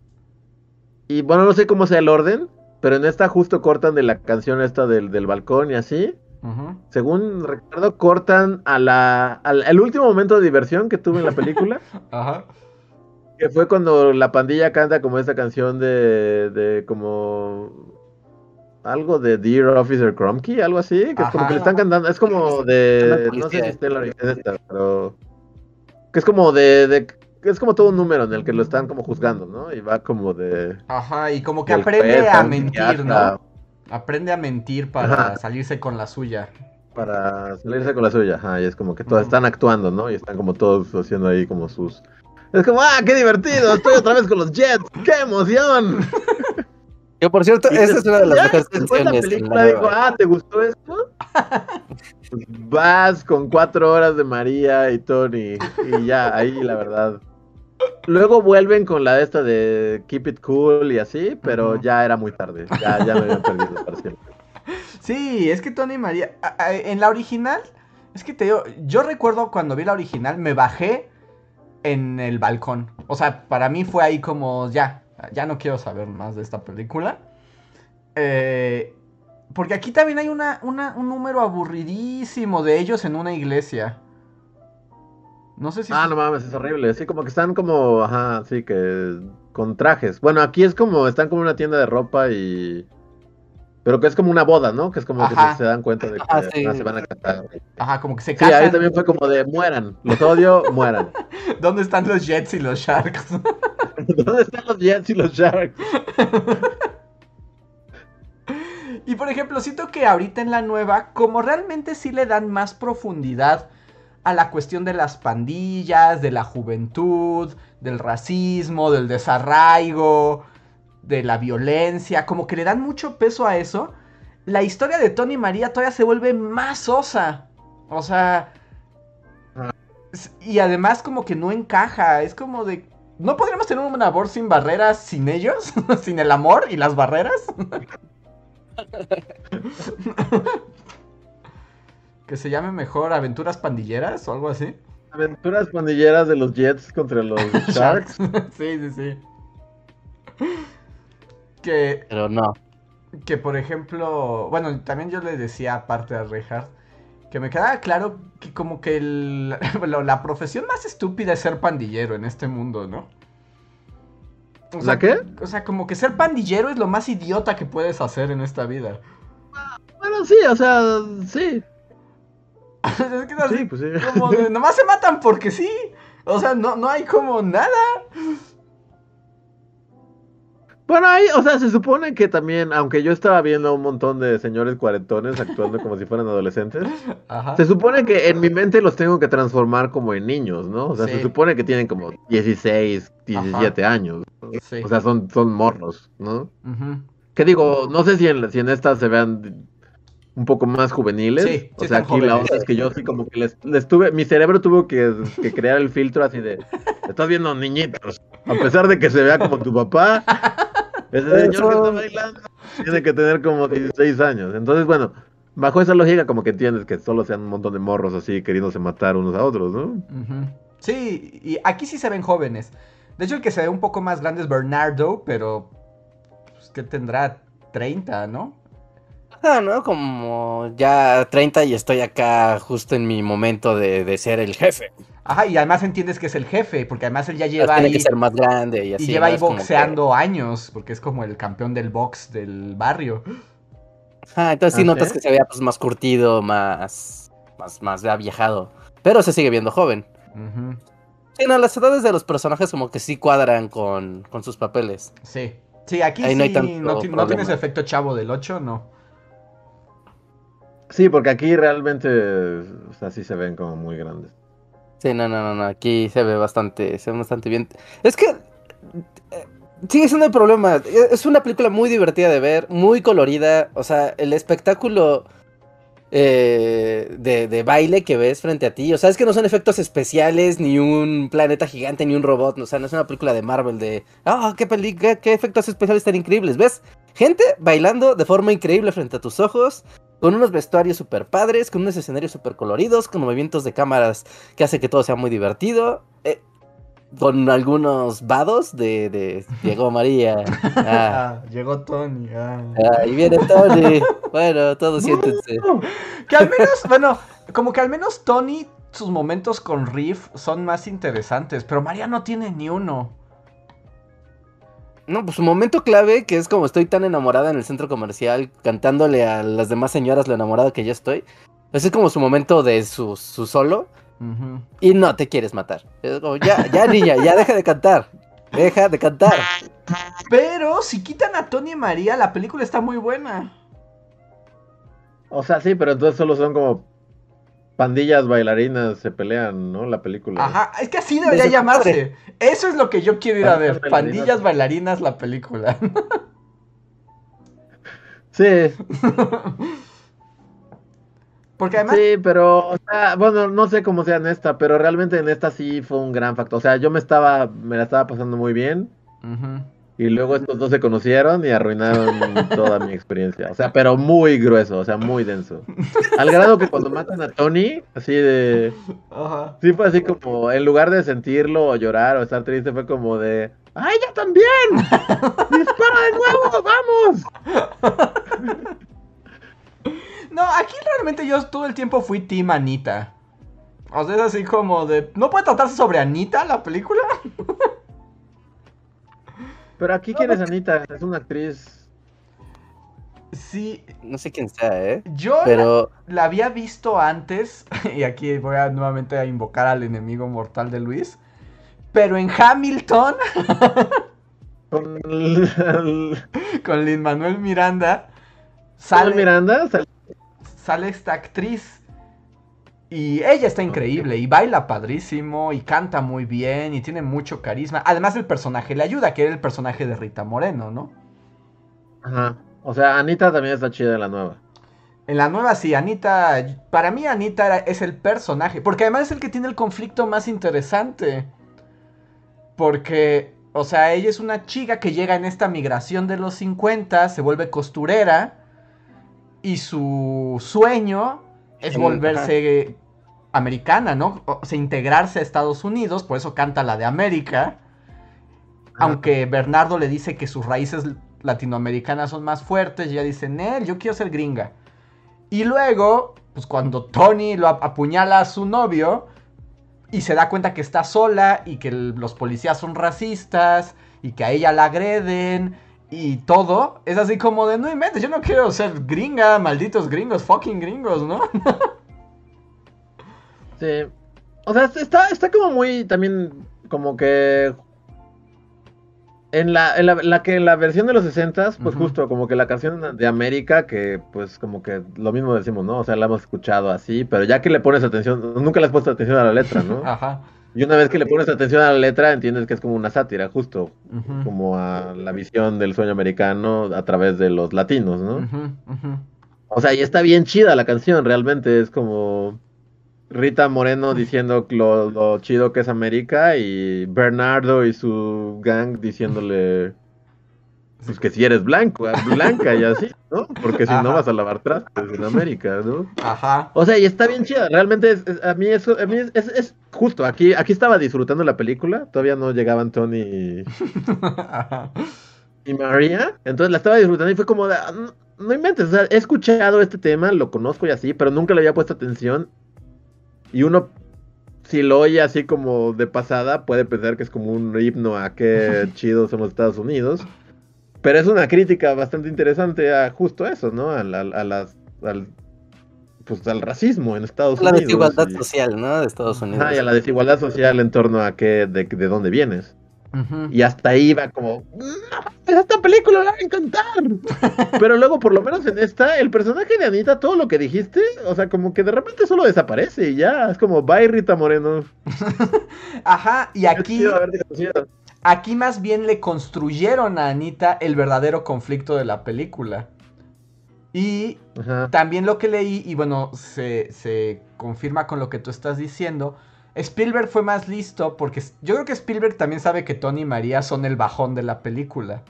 Y bueno, no sé cómo sea el orden, pero en esta justo cortan de la canción esta del, del balcón y así. Según recuerdo, cortan a la, al, al último momento de diversión que tuve en la película, Ajá. Que fue cuando la pandilla canta como esta canción de, de como... Algo de Dear Officer Crumkey, algo así, que es como que le están cantando, es como de, no sé si está en la original esta, pero que es como de, de, que es como todo un número en el que lo están como juzgando, ¿no? Y va como de... Ajá, y como que aprende juez, a mentir, ¿no? Aprende a mentir para Ajá. salirse con la suya. Para salirse con la suya, ajá, y es como que todos están actuando, ¿no? Y están como todos haciendo ahí como sus... Es como, ¡ah, qué divertido! Estoy otra vez con los Jets, ¡qué emoción! Que por cierto, esa es una de las mejores después la canciones. en película la digo, ah, ¿te gustó esto? Pues vas con cuatro horas de María y Tony y ya, ahí la verdad. Luego vuelven con la de esta de Keep It Cool y así, pero ya era muy tarde, ya, ya me habían perdido para siempre. Sí, es que Tony y María. En la original, es que te digo, yo recuerdo cuando vi la original, me bajé en el balcón. O sea, para mí fue ahí como, ya, ya no quiero saber más de esta película. Eh, porque aquí también hay una, una- un número aburridísimo de ellos en una iglesia. No sé si... Ah, no mames, es horrible, sí, como que están como, ajá, sí, que con trajes. Bueno, aquí es como, están como una tienda de ropa y... Pero que es como una boda, ¿no? Que es como Ajá. que se, se dan cuenta de que Ah, sí. se van a casar. Ajá, como que se Sí, ahí casan. también fue como de mueran, los odio, mueran. ¿Dónde están los Jets y los Sharks? ¿Dónde están los Jets y los Sharks? Y por ejemplo, siento que ahorita en la nueva, como realmente sí le dan más profundidad a la cuestión de las pandillas, de la juventud, del racismo, del desarraigo, de la violencia, como que le dan mucho peso a eso, la historia de Tony María todavía se vuelve más osa. O sea... Y además como que no encaja, es como de... ¿No podríamos tener un amor sin barreras sin ellos? ¿Sin el amor y las barreras? que se llame mejor Aventuras Pandilleras o algo así. Aventuras pandilleras de los Jets contra los Sharks. sí, sí, sí. Que, Pero no. que por ejemplo, bueno, también yo le decía aparte a Reinhardt que me quedaba claro que como que el- la, la profesión más estúpida es ser pandillero en este mundo, ¿no? O ¿La qué? O sea, como que ser pandillero es lo más idiota que puedes hacer en esta vida. Bueno, sí, o sea, sí. es que es así Sí, pues sí. como de, nomás se matan porque sí. O sea, no, no hay como nada. Bueno, ahí, o sea, se supone que también, aunque yo estaba viendo un montón de señores cuarentones actuando como si fueran adolescentes, Ajá. se supone que en mi mente los tengo que transformar como en niños, ¿no? O sea, Sí. se supone que tienen como 16, 17 años. Sí. O sea, son, son morros, ¿no? Ujú. Que digo, no sé si en, si en estas se vean un poco más juveniles. Sí, sí o sea, aquí la onda es que yo sí como que les, les tuve, mi cerebro tuvo que, que crear el filtro así de, estás viendo niñitos, a pesar de que se vea como tu papá, ese señor que está bailando tiene que tener como 16 años. Entonces, bueno, bajo esa lógica como que entiendes que solo sean un montón de morros así queriéndose matar unos a otros, ¿no? Sí, y aquí sí se ven jóvenes. De hecho, el que se ve un poco más grande es Bernardo, pero. Pues, ¿Qué tendrá? 30, ¿no? Ah, ¿no? Como ya 30 y estoy acá justo en mi momento de, de ser el jefe. Ajá, y además entiendes que es el jefe, porque además él ya Tiene lleva ahí. que ser más grande y así. y lleva ¿no? ahí que- boxeando años, porque es como el campeón del box del barrio. Ah, entonces sí ¿Ah, notas que se vea pues más curtido, más, más, más viajado. Pero se sigue viendo joven. Ujú. Sí, no, las edades de los personajes como que sí cuadran con, con sus papeles. Sí. Sí, aquí Ahí sí no hay tanto tienes efecto chavo del 8, no. Sí, porque aquí realmente, o sea, sí se ven como muy grandes. Sí, no, no, no, aquí se ve bastante, se ve bastante bien. Es que eh, sigue siendo el problema. eh, Es una película muy divertida de ver, muy colorida. O sea, el espectáculo eh, de, baile que ves frente a ti. O sea, es que no son efectos especiales, ni un planeta gigante, ni un robot. O sea, no es una película de Marvel de, ah, qué, peli qué, qué efectos especiales tan increíbles. ¿Ves? Gente bailando de forma increíble frente a tus ojos. Con unos vestuarios super padres, con unos escenarios super coloridos, con movimientos de cámaras que hace que todo sea muy divertido. eh, con algunos vados de, de Diego María. Ah, Ah, llegó Tony. ah. ahí viene Tony. Bueno, todos siéntense. Que al menos, bueno, como que al menos Tony, sus momentos con Riff son más interesantes, pero María no tiene ni uno. No, pues su momento clave, que es como estoy tan enamorada en el centro comercial, cantándole a las demás señoras lo enamorada que yo estoy. Ese es como su momento de su, su solo. Y no te quieres matar. Es como, ya, ya, niña, ya deja de cantar. Deja de cantar. Pero si quitan a Tony y María, la película está muy buena. O sea, sí, pero entonces solo son como pandillas bailarinas se pelean, ¿no? La película. Ajá, es que así debería llamarse. Eso es lo que yo quiero ir a ver. Pandillas bailarinas. Pandillas bailarinas, la película. Sí, Porque además, sí, pero, o sea, bueno, no sé cómo sea en esta, pero realmente en esta sí fue un gran factor. O sea, yo me estaba, me la estaba pasando muy bien. Ujú. Y luego estos dos se conocieron y arruinaron toda mi experiencia. O sea, pero muy grueso, o sea, muy denso. Al grado que cuando matan a Tony, así de... Ajá. Sí fue así como, en lugar de sentirlo o llorar o estar triste, fue como de... ¡Ay, yo también! ¡Dispara de nuevo! ¡Vamos! No, aquí realmente yo todo el tiempo fui Team Anita. O sea, es así como de. ¿No puede tratarse sobre Anita la película? Pero aquí, ¿quién es Anita? Es una actriz... Sí, No sé quién sea, ¿eh? yo la- Pero la, había visto antes. Y aquí voy a nuevamente a invocar al enemigo mortal de Luis. Pero en Hamilton, Con con Lin Manuel Miranda, Sale sale, Miranda, sale- sale esta actriz. Y ella está increíble y baila padrísimo y canta muy bien y tiene mucho carisma. Además el personaje le ayuda, que era el personaje de Rita Moreno, ¿no? Ajá. O sea, Anita también está chida en la nueva. En la nueva sí, Anita, para mí Anita era- es el personaje, porque además es el que tiene el conflicto más interesante. Porque, o sea, ella es una chica que llega en esta migración de los 50, se vuelve costurera y su sueño es Sí, volverse americana, ¿no? O sea, integrarse a Estados Unidos, por eso canta la de América. Aunque Bernardo le dice que sus raíces latinoamericanas son más fuertes, y ella dice, Nel, yo quiero ser gringa. Y luego, pues cuando Tony lo ap- apuñala a su novio y se da cuenta que está sola y que los policías son racistas y que a ella la agreden y todo, es así como de, no inventes, yo no quiero ser gringa, malditos gringos, fucking gringos, ¿no? Sí. O sea, está, está como muy también como que en la, en la, la que en la versión de los 60 pues justo como que la canción de América, que pues como que lo mismo decimos, ¿no? O sea, la hemos escuchado así, pero ya que le pones atención, nunca le has puesto atención a la letra, ¿no? Ajá. Y una vez que le pones atención a la letra, entiendes que es como una sátira, justo, como a la visión del sueño americano a través de los latinos, ¿no? O sea, y está bien chida la canción, realmente es como Rita Moreno diciendo lo, lo chido que es América y Bernardo y su gang diciéndole pues que si eres blanco, blanca y así, ¿no? Porque si no vas a lavar trastes en América, ¿no? Ajá. O sea, y está bien chida, realmente es, es- a mí, es, a mí es, es- justo, aquí, aquí estaba disfrutando la película, todavía no llegaban Tony y, Ajá. y María, entonces la estaba disfrutando y fue como de, "Ah, no, no inventes, o sea, he escuchado este tema, lo conozco y así, pero nunca le había puesto atención y uno, si lo oye así como de pasada, puede pensar que es como un himno a qué chidos son los Estados Unidos, pero es una crítica bastante interesante a justo eso, ¿no? A, la- a las, al, pues al racismo en Estados La Unidos. desigualdad y- social, ¿no? De Estados Unidos. Ajá, y a la desigualdad social en torno a qué, de, de dónde vienes. Y hasta ahí va como, "No, esta película la va a encantar. Pero luego, por lo menos en esta, el personaje de Anita, todo lo que dijiste, o sea, como que de repente solo desaparece y ya. Es como, bye Rita Moreno. Ajá, y aquí, chido haberte conocido". Aquí más bien le construyeron a Anita el verdadero conflicto de la película. Y Ajá. también lo que leí, y bueno, se, se confirma con lo que tú estás diciendo, Spielberg fue más listo porque yo creo que Spielberg también sabe que Tony y María son el bajón de la película.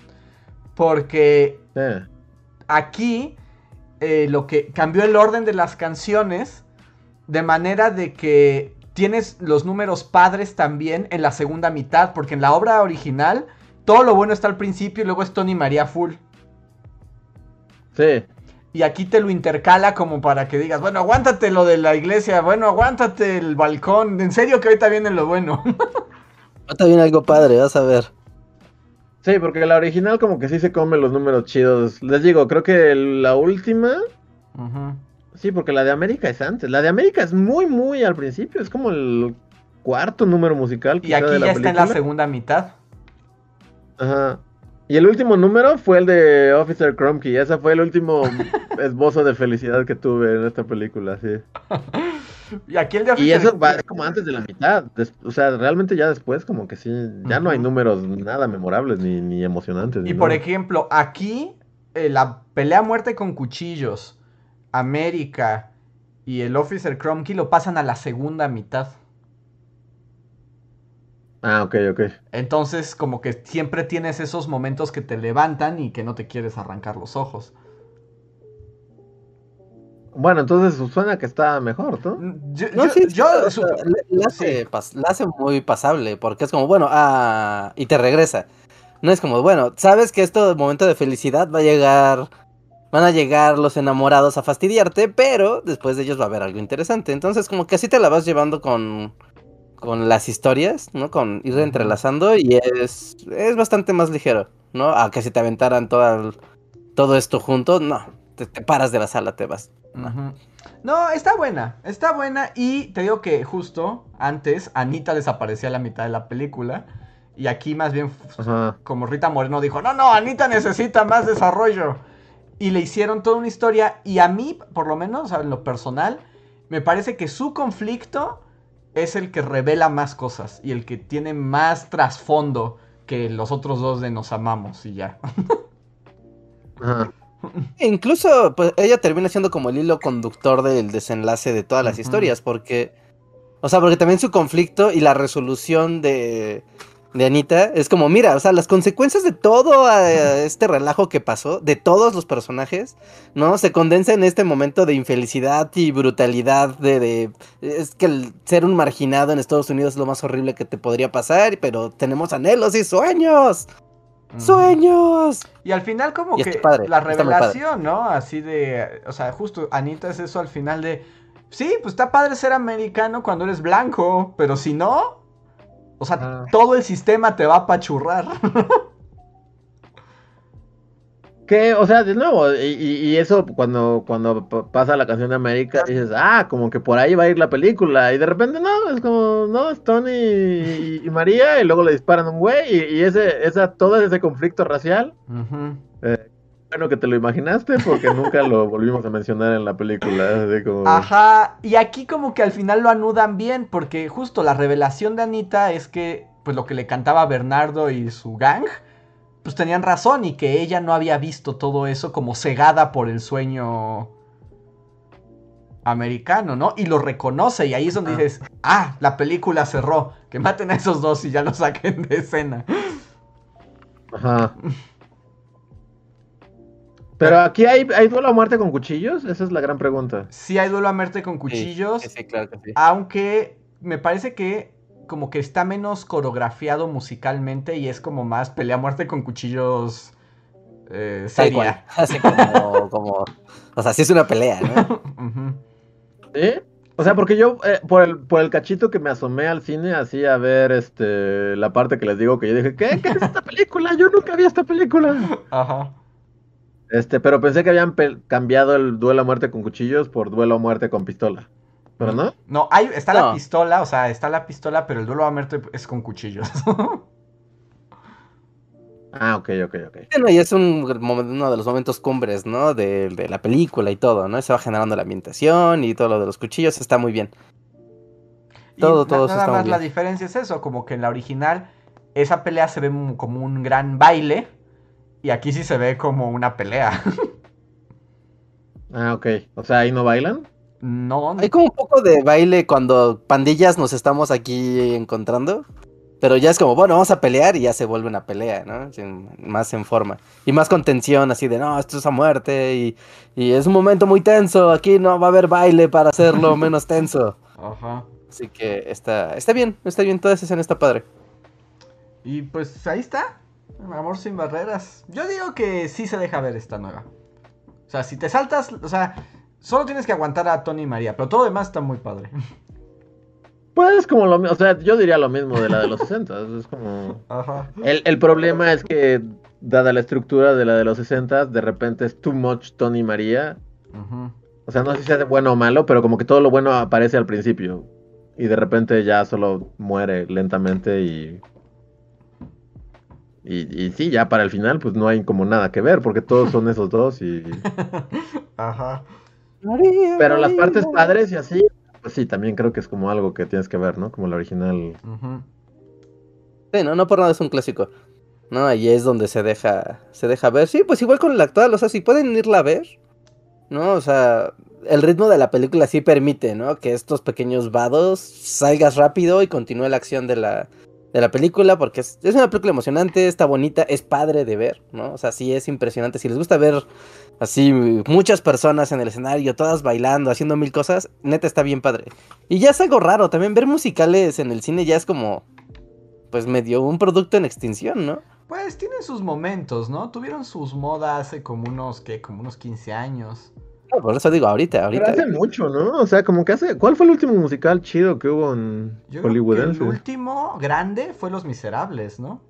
Porque Sí. aquí eh, lo que cambió el orden de las canciones de manera de que tienes los números padres también en la segunda mitad, porque en la obra original todo lo bueno está al principio y luego es Tony María full. Sí. Y aquí te lo intercala como para que digas, bueno, aguántate lo de la iglesia, bueno, aguántate el balcón, en serio que ahorita viene lo bueno. Está bien algo padre, vas a ver. Sí, porque la original como que sí se come los números chidos. Les digo, creo que la última... Ujú. Sí, porque la de América es antes. La de América es muy, muy al principio. Es como el cuarto número musical. Y aquí de la ya está en la segunda mitad. Ajá. Y el último número fue el de Officer Crumkey. Ese fue el último esbozo de felicidad que tuve en esta película, sí. Y aquí el de Y Officer- eso va como antes de la mitad. des- o sea, realmente ya después como que sí, ya no hay números nada memorables ni, ni emocionantes. ni Y por nada. ejemplo, aquí eh, la pelea a muerte con cuchillos, América y el Officer Crumkey lo pasan a la segunda mitad. Ah, ok, ok. Entonces, como que siempre tienes esos momentos que te levantan y que no te quieres arrancar los ojos. Bueno, entonces suena que está mejor, ¿no? Yo, No, yo- sí, yo o sea, pas- la hace muy pasable, porque es como, bueno, ah, y te regresa. No es como, bueno, sabes que este momento de felicidad va a llegar, van a llegar los enamorados a fastidiarte, pero después de ellos va a haber algo interesante. Entonces, como que así te la vas llevando con, con las historias, ¿no? Con ir entrelazando y es, es bastante más ligero, ¿no? A que si te aventaran todo, el- todo esto junto, no, te, te paras de la sala, te vas. ¿no? Está buena, está buena y te digo que justo antes Anita desaparecía a la mitad de la película y aquí más bien Ajá. como Rita Moreno dijo, no, no, Anita necesita más desarrollo. Y le hicieron toda una historia y a mí, por lo menos, en lo personal, me parece que su conflicto es el que revela más cosas y el que tiene más trasfondo que los otros dos de nos amamos y ya. Ajá. Incluso, pues, ella termina siendo como el hilo conductor del desenlace de todas las historias, porque, o sea, porque también su conflicto y la resolución de, de Anita es como, mira, o sea, las consecuencias de todo eh, este relajo que pasó, de todos los personajes, ¿no? Se condensa en este momento de infelicidad y brutalidad de, de- es que el ser un marginado en Estados Unidos es lo más horrible que te podría pasar, pero tenemos anhelos y sueños, sueños. Y al final como Y que padre, la revelación, ¿no? Así de, o sea, justo Anita es eso al final de, sí, pues está padre ser americano cuando eres blanco, pero si no, o sea, Ah. todo el sistema te va a apachurrar. Que, o sea, de nuevo, y, eso cuando, cuando pasa la canción de América, dices, ah, como que por ahí va a ir la película, y de repente no, es como, no, es Tony y, y María, y luego le disparan a un güey, y, y ese, esa, todo ese conflicto racial, Ujú. Bueno que te lo imaginaste, porque nunca lo volvimos a mencionar en la película, así como... Ajá, y aquí como que al final lo anudan bien, porque justo la revelación de Anita es que, pues lo que le cantaba Bernardo y su gang, pues tenían razón y que ella no había visto todo eso como cegada por el sueño americano, ¿no? Y lo reconoce y ahí es donde dices, ah, la película cerró, que maten a esos dos y ya lo saquen de escena. Ajá. Pero aquí hay, hay duelo a muerte con cuchillos, esa es la gran pregunta. Sí hay duelo a muerte con cuchillos, Sí, sí, claro que sí. Aunque me parece que como que está menos coreografiado musicalmente y es como más pelea a muerte con cuchillos eh, seria. Así como, como. O sea, sí es una pelea, ¿no? ¿Sí? O sea, porque yo, eh, por, el, por el cachito que me asomé al cine, así a ver este, la parte que les digo que yo dije, ¿qué? ¿Qué es esta película? Yo nunca vi esta película. Ajá. Este, pero pensé que habían cambiado el duelo a muerte con cuchillos por duelo a muerte con pistola. ¿Pero no? No, hay, está la pistola, o sea, está la pistola, pero el duelo a muerte es con cuchillos. Ah, ok, ok, ok. Bueno, y es un, uno de los momentos cumbres, ¿no? De, de la película y todo, ¿no? Se va generando la ambientación y todo lo de los cuchillos está muy bien. Todo, na- todo nada está muy más la bien. diferencia es eso, como que en la original esa pelea se ve como un gran baile y aquí sí se ve como una pelea. Ah, ok. O sea, ahí no bailan. No, Hay como un poco de baile cuando pandillas nos estamos aquí encontrando. Pero ya es como, bueno, vamos a pelear y ya se vuelve una pelea, ¿no? Sin- más en forma. Y más con tensión, así de, no, esto es a muerte y, y es un momento muy tenso. Aquí no va a haber baile para hacerlo menos tenso. Ajá. Así que está, está bien, está bien, toda esa escena está padre. Y pues ahí está. Amor sin barreras. Yo digo que sí se deja ver esta nueva. O sea, si te saltas, o sea, solo tienes que aguantar a Tony y María, pero todo lo demás está muy padre. Pues como lo mismo, o sea, yo diría lo mismo de la de los 60. Es como... Ajá. El, el problema es que, dada la estructura de la de los 60, de repente es too much Tony María. Ujú. O sea, no sé si sea de bueno o malo, pero como que todo lo bueno aparece al principio. Y de repente ya solo muere lentamente y... Y, y sí, ya para el final pues no hay como nada que ver, porque todos son esos dos y... Ajá. Pero las partes padres y así, pues sí, también creo que es como algo que tienes que ver, ¿no? Como la original. Sí, no, no por nada es un clásico. No, ahí es donde se deja, se deja ver. Sí, pues igual con el actual, o sea, si pueden irla a ver, ¿no? O sea, el ritmo de la película sí permite, ¿no? Que estos pequeños vados salgas rápido y continúe la acción de la, de la película, porque es, es una película emocionante, está bonita, es padre de ver, ¿no? O sea, sí es impresionante. Si les gusta ver así muchas personas en el escenario, todas bailando, haciendo mil cosas, neta está bien padre. Y ya es algo raro, también ver musicales en el cine ya es como, pues medio un producto en extinción, ¿no? Pues tienen sus momentos, ¿no? Tuvieron sus modas hace como unos, ¿qué? Como unos 15 años. No, por eso digo ahorita, Pero ahorita. hace mucho, ¿no? O sea, como que hace... ¿Cuál fue el último musical chido que hubo en Yo creo que el último grande fue Los Miserables, ¿no?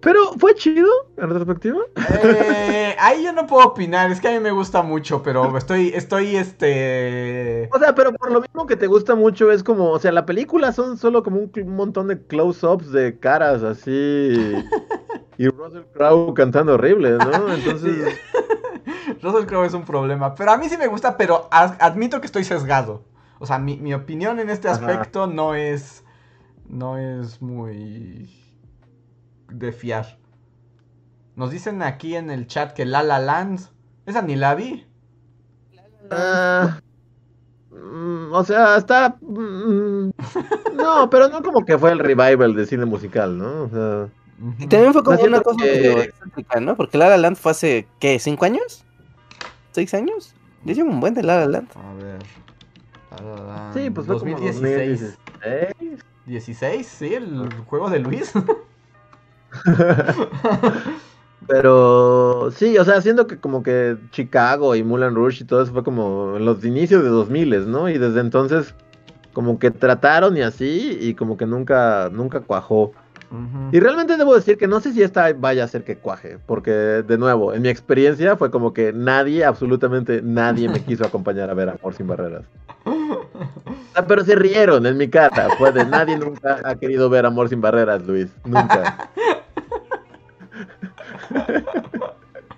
Pero fue chido, en retrospectiva. Eh, ahí yo no puedo opinar, es que a mí me gusta mucho, pero estoy, estoy, este... O sea, pero por lo mismo que te gusta mucho es como, o sea, la película son solo como un montón de close-ups de caras así. Y Russell Crowe cantando horrible, ¿no? Entonces, Russell Crowe es un problema, pero a mí sí me gusta, pero admito que estoy sesgado. O sea, mi, mi opinión en este Ajá. aspecto no es, no es muy de fiar. Nos dicen aquí en el chat que La La Land, esa ni la vi. ah, mm, o sea, está... mm, no, pero no como que fue el revival de cine musical, ¿no? O sea, Y también fue como No, una cosa que- ¿no? Porque La La Land fue hace, ¿qué? ¿Cinco años? ¿Seis años? Yo llevo un buen de La La Land. A ver. La La Land, sí, pues fue como 2016. 2016. 16, sí, el juego de Luis. Pero sí, o sea, siento que como que Chicago y Mulan Rush y todo eso fue como en los inicios de 2000, ¿no? Y desde entonces como que trataron y así y como que nunca nunca cuajó. Y realmente debo decir que no sé si esta vaya a ser que cuaje, porque de nuevo, en mi experiencia fue como que nadie, absolutamente nadie me quiso acompañar a ver Amor sin barreras. Sea, pero se rieron en mi cara, fue de nadie nunca ha querido ver Amor sin barreras, Luis, nunca.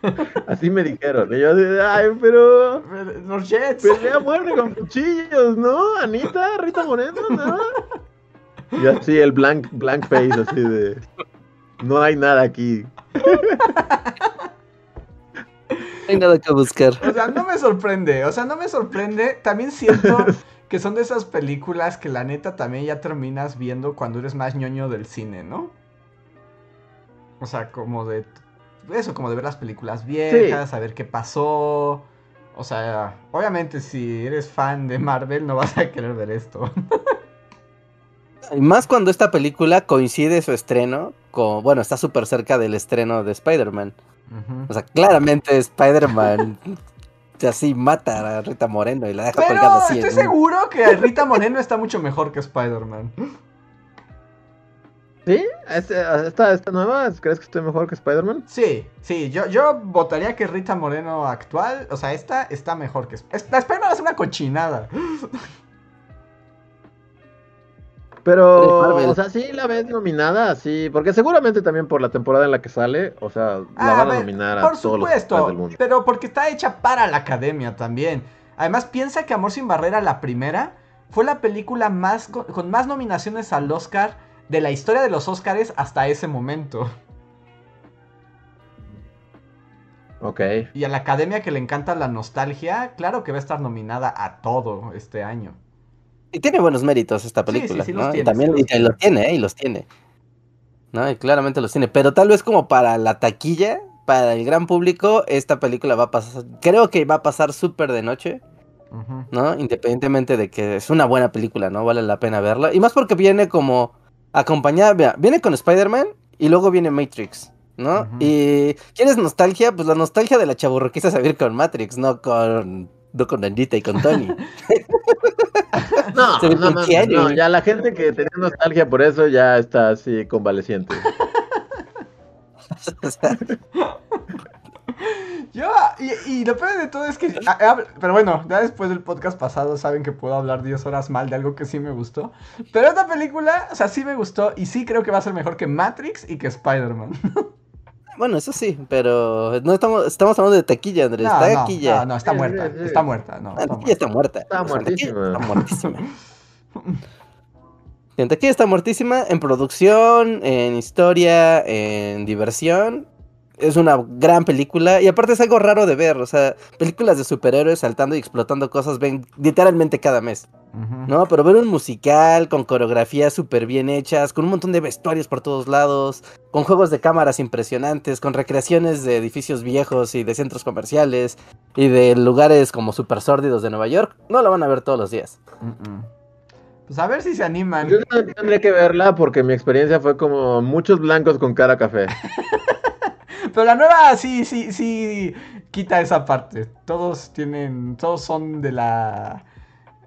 Así me dijeron, y yo así ay, pero Los Jets. pelea muerte con cuchillos, ¿no? Anita, Rita Moreno, ¿no? Y así el blank, blank face, así de, no hay nada aquí. No hay nada que buscar. O sea, no me sorprende, o sea, no me sorprende. También siento que son de esas películas que la neta también ya terminas viendo cuando eres más ñoño del cine, ¿no? O sea, como de eso, como de ver las películas viejas, saber qué pasó. O sea, obviamente si eres fan de Marvel no vas a querer ver esto. Y más cuando esta película coincide su estreno con, bueno, está súper cerca del estreno de Spider-Man. Ujú. O sea, claramente Spider-Man así mata a Rita Moreno y la deja Pero colgada así. estoy seguro que Rita Moreno está mucho mejor que Spider-Man. ¿Sí? ¿Esta, esta, esta nueva? ¿Crees que estoy mejor que Spider-Man? Sí, sí, yo, yo votaría que Rita Moreno actual, o sea, esta está mejor que... Sp- La Spider-Man es una cochinada. Pero, o sea, sí la ves nominada, sí, porque seguramente también por la temporada en la que sale, o sea, la Ah, van a ver, nominar a Por todos los supuesto, Oscars del mundo. pero porque está hecha para la academia también. Además, piensa que Amor sin Barrera, la primera, fue la película más con, con más nominaciones al Oscar de la historia de los Oscars hasta ese momento. Ok. Y a la academia que le encanta la nostalgia, claro que va a estar nominada a todo este año. Y tiene buenos méritos esta Sí, sí, película, sí los ¿no? tiene, y también sí los y te lo tiene, ¿eh? Y los tiene. ¿No? Y claramente los tiene. Pero tal vez como para la taquilla, para el gran público, esta película va a pasar, creo que va a pasar súper de noche. ¿no? Independientemente de que es una buena película, ¿no? Vale la pena verla. Y más porque viene como acompañada, viene con Spider-Man y luego viene Matrix, ¿no? Ujú. Y ¿quieres nostalgia? Pues la nostalgia de la chaburroquiza es vivir con Matrix, no con, con Andita y con Tony. No, no, no, ya la gente que tenía nostalgia por eso ya está así convaleciente. Yo, y, y lo peor de todo es que. pero bueno, ya después del podcast pasado saben que puedo hablar 10 horas mal de algo que sí me gustó. Pero esta película, o sea, sí me gustó y sí creo que va a ser mejor que Matrix y que Spider-Man. Bueno, eso sí, pero no estamos, estamos hablando de taquilla, Andrés. No, está no, aquí ya. no, no, está muerta. sí, sí. Está muerta, no. Taquilla está muerta. Está O sea, la taquilla muertísima. Está muertísima. En taquilla está muertísima, en producción, en historia, en diversión. Es una gran película y aparte es algo raro de ver, o sea, películas de superhéroes saltando y explotando cosas ven literalmente cada mes. ¿No? Pero ver un musical con coreografías súper bien hechas, con un montón de vestuarios por todos lados, con juegos de cámaras impresionantes, con recreaciones de edificios viejos y de centros comerciales y de lugares como super sórdidos de Nueva York, no la van a ver todos los días. Pues a ver si se animan. Yo no tendría que verla porque mi experiencia fue como muchos blancos con cara café. Pero la nueva sí, sí, sí quita esa parte. Todos tienen, todos son de la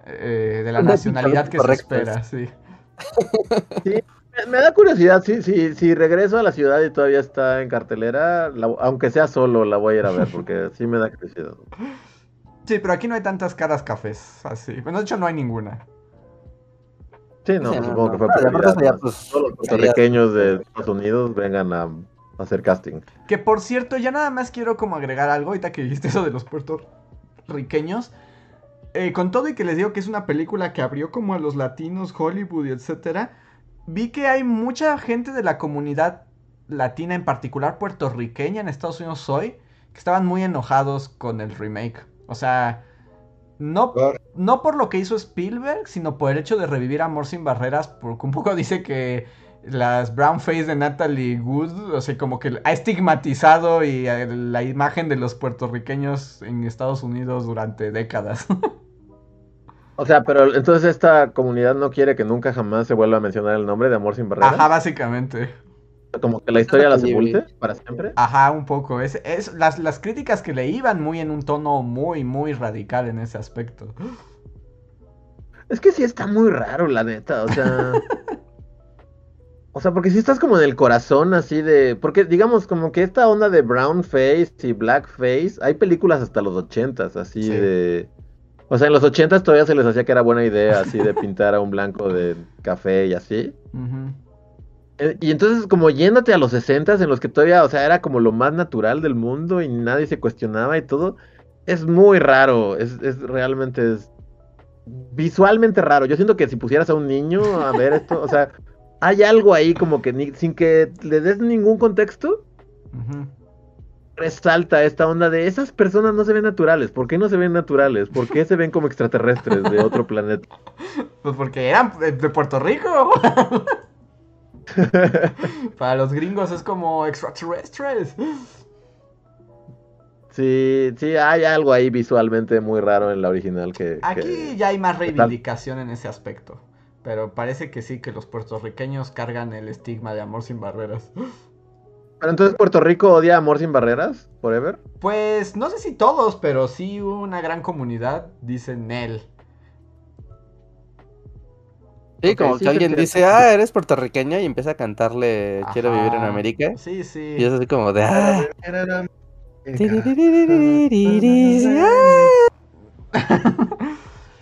eh, de la Una nacionalidad que se espera, sí. Me da curiosidad, si, si, si regreso a la ciudad y todavía está en cartelera, la- aunque sea solo, la voy a ir a ver, porque sí me da curiosidad. Sí, pero aquí no hay tantas caras cafés, así. Bueno, de hecho no hay ninguna. Sí, no, Sí, pues no, supongo no. que fue Ah, y aparte prioridad, eso ya, ¿no? pues, Todos los puertorriqueños de Estados Unidos vengan a, a hacer casting. Que por cierto, ya nada más quiero como agregar algo, ahorita que dijiste eso de los puertorriqueños. Eh, con todo y que les digo que es una película que abrió como a los latinos, Hollywood y etcétera, vi que hay mucha gente de la comunidad latina, en particular puertorriqueña en Estados Unidos hoy, que estaban muy enojados con el remake. O sea, no, no por lo que hizo Spielberg, sino por el hecho de revivir Amor sin Barreras, porque un poco dice que las brown face de Natalie Wood, o sea, como que ha estigmatizado y eh, la imagen de los puertorriqueños en Estados Unidos durante décadas. O sea, pero entonces esta comunidad no quiere que nunca jamás se vuelva a mencionar el nombre de Amor sin Barreras. Ajá, básicamente. Como que la historia la sepulte para siempre. Ajá, un poco. Es, es las, las críticas que le iban muy en un tono muy, muy radical en ese aspecto. Es que sí está muy raro, la neta, o sea. O sea, porque si estás como en el corazón así de. Porque digamos, como que esta onda de brown face y black face, hay películas hasta los ochentas, así Sí. de. O sea, en los ochentas todavía se les hacía que era buena idea, así de pintar a un blanco de café y así. Eh, Y entonces, como yéndote a los sesentas, en los que todavía, o sea, era como lo más natural del mundo y nadie se cuestionaba y todo, es muy raro, es, es realmente es visualmente raro. Yo siento que si pusieras a un niño a ver esto, o sea, hay algo ahí como que ni- sin que le des ningún contexto, resalta esta onda de esas personas no se ven naturales. ¿Por qué no se ven naturales? ¿Por qué se ven como extraterrestres de otro planeta? Pues porque eran de de Puerto Rico. Para los gringos es como extraterrestres. Sí, sí, hay algo ahí visualmente muy raro en la original que... Aquí que- ya hay más reivindicación en ese aspecto. Pero parece que sí, que los puertorriqueños cargan el estigma de amor sin barreras. Pero entonces Puerto Rico odia Amor sin Barreras, forever. Pues no sé si todos, pero sí una gran comunidad dicen él. Sí, como sí que alguien dice, ah, eres puertorriqueña y empieza a cantarle Quiero vivir en. América. Sí, sí. Y es así como de, ah.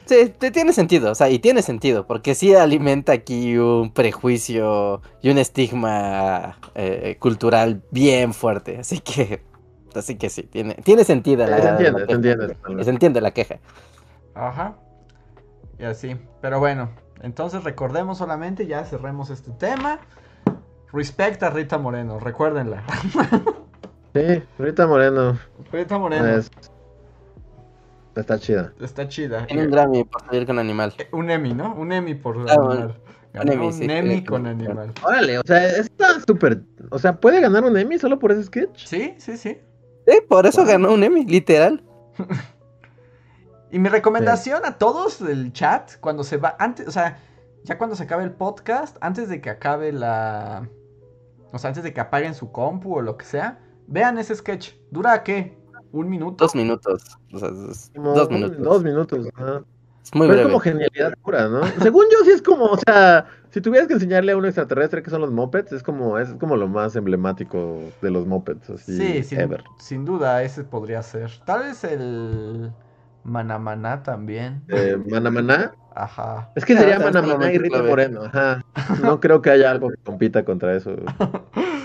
Sí, te- tiene sentido, o sea, y tiene sentido, porque sí alimenta aquí un prejuicio y un estigma eh, cultural bien fuerte, así que, así que sí, tiene, tiene sentido la, Se entiende, la se queja. entiende. Se entiende la queja. Ajá. Y así. Pero bueno, entonces recordemos solamente, ya cerremos este tema. Respecta a Rita Moreno, recuérdenla. Sí, Rita Moreno. Rita Moreno es- Está chida. está chida. Tiene un Grammy por salir con animal. Eh, Un Emmy, ¿no? Un Emmy por Ah, animal. Emmy, un Emmy sí, con sí. animal. Órale, o sea, está súper. O sea, ¿puede ganar un Emmy solo por ese sketch? Sí, sí, sí. Sí, por eso ganó un Emmy, literal. Y mi recomendación a todos del chat, cuando se va, antes, o sea, ya cuando se acabe el podcast, antes de que acabe la... O sea, antes de que apaguen su compu o lo que sea, vean ese sketch. ¿Dura qué? ¿Un minuto? Dos minutos. o sea, es- Como dos minutos. Dos minutos. ajá. Es muy Pero breve. es como genialidad pura, ¿no? Según yo, sí es como, o sea, si tuvieras que enseñarle a un extraterrestre que son los mopeds, es como, es como lo más emblemático de los mopeds, así, Sí, sin, ever. sin duda, ese podría ser. Tal vez el Manamaná también. Eh, Mana Maná. Ajá. Es que sería Ah, Mana está Maná y Rita. Moreno, ajá. No creo que haya algo que compita contra eso.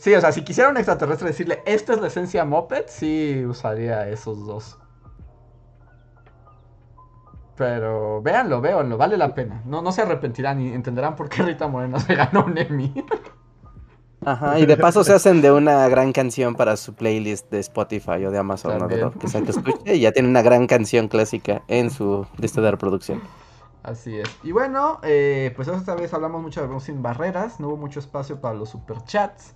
Sí, o sea, si quisiera un extraterrestre decirle, esta es la esencia Moped, sí usaría esos dos. Pero véanlo, véanlo, vale la pena. No, no se arrepentirán y entenderán por qué Rita Moreno se ganó un Emmy. Ajá, y de paso se hacen de una gran canción para su playlist de Spotify o de Amazon, ¿no? Que que escuche y ya tiene una gran canción clásica en su lista de reproducción. Así es. Y bueno, eh, pues esta vez hablamos mucho de Sin Barreras. No hubo mucho espacio para los superchats.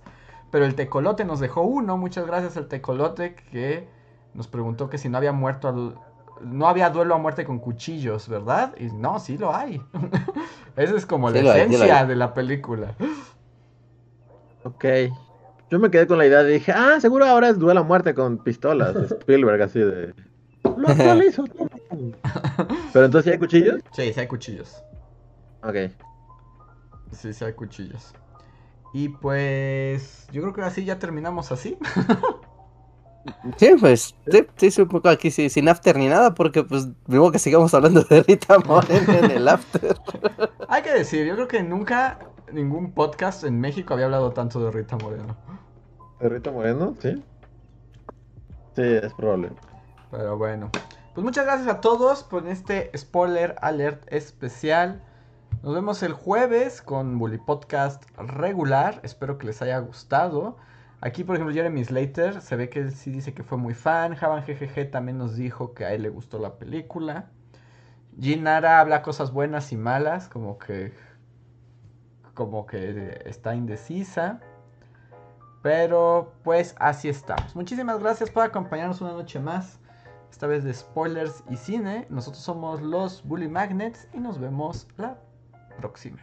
Pero el Tecolote nos dejó uno. Muchas gracias al Tecolote que nos preguntó que si no había muerto al- No había duelo a muerte con cuchillos, ¿verdad? Y no, sí lo hay. Esa es como Sí la hay, sí esencia de la película. Ok. Yo me quedé con la idea de dije, ah, seguro ahora es duelo a muerte con pistolas. Spielberg, así de. Lo actualizo. Pero entonces, ¿sí hay cuchillos? Sí, sí hay cuchillos. Ok. Sí, sí hay cuchillos. Y pues yo creo que así ya terminamos así. Sí, pues, sí, sí, sí, un poco aquí sí, sin after ni nada, porque pues digo que sigamos hablando de Rita Moreno en el after. Hay que decir, yo creo que nunca ningún podcast en México había hablado tanto de Rita Moreno. ¿De Rita Moreno? Sí. Sí, es probable. Pero bueno. Pues muchas gracias a todos por este spoiler alert especial. Nos vemos el jueves con Bully Podcast regular. Espero que les haya gustado. Aquí, por ejemplo, Jeremy Slater se ve que él sí dice que fue muy fan. Javan GGG también nos dijo que a él le gustó la película. Ginara habla cosas buenas y malas, como que como que está indecisa. Pero pues así estamos. Muchísimas gracias por acompañarnos una noche más. Esta vez de spoilers y cine. Nosotros somos los Bully Magnets y nos vemos la próxima.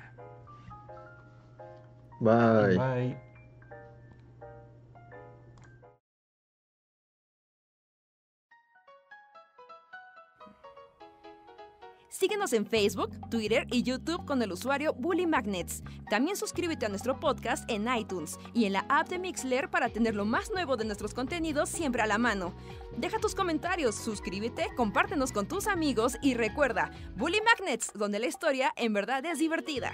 Bye. Bye. Síguenos en Facebook, Twitter y YouTube con el usuario Bully Magnets. También suscríbete a nuestro podcast en iTunes y en la app de Mixler para tener lo más nuevo de nuestros contenidos siempre a la mano. Deja tus comentarios, suscríbete, compártenos con tus amigos y recuerda, Bully Magnets, donde la historia en verdad es divertida.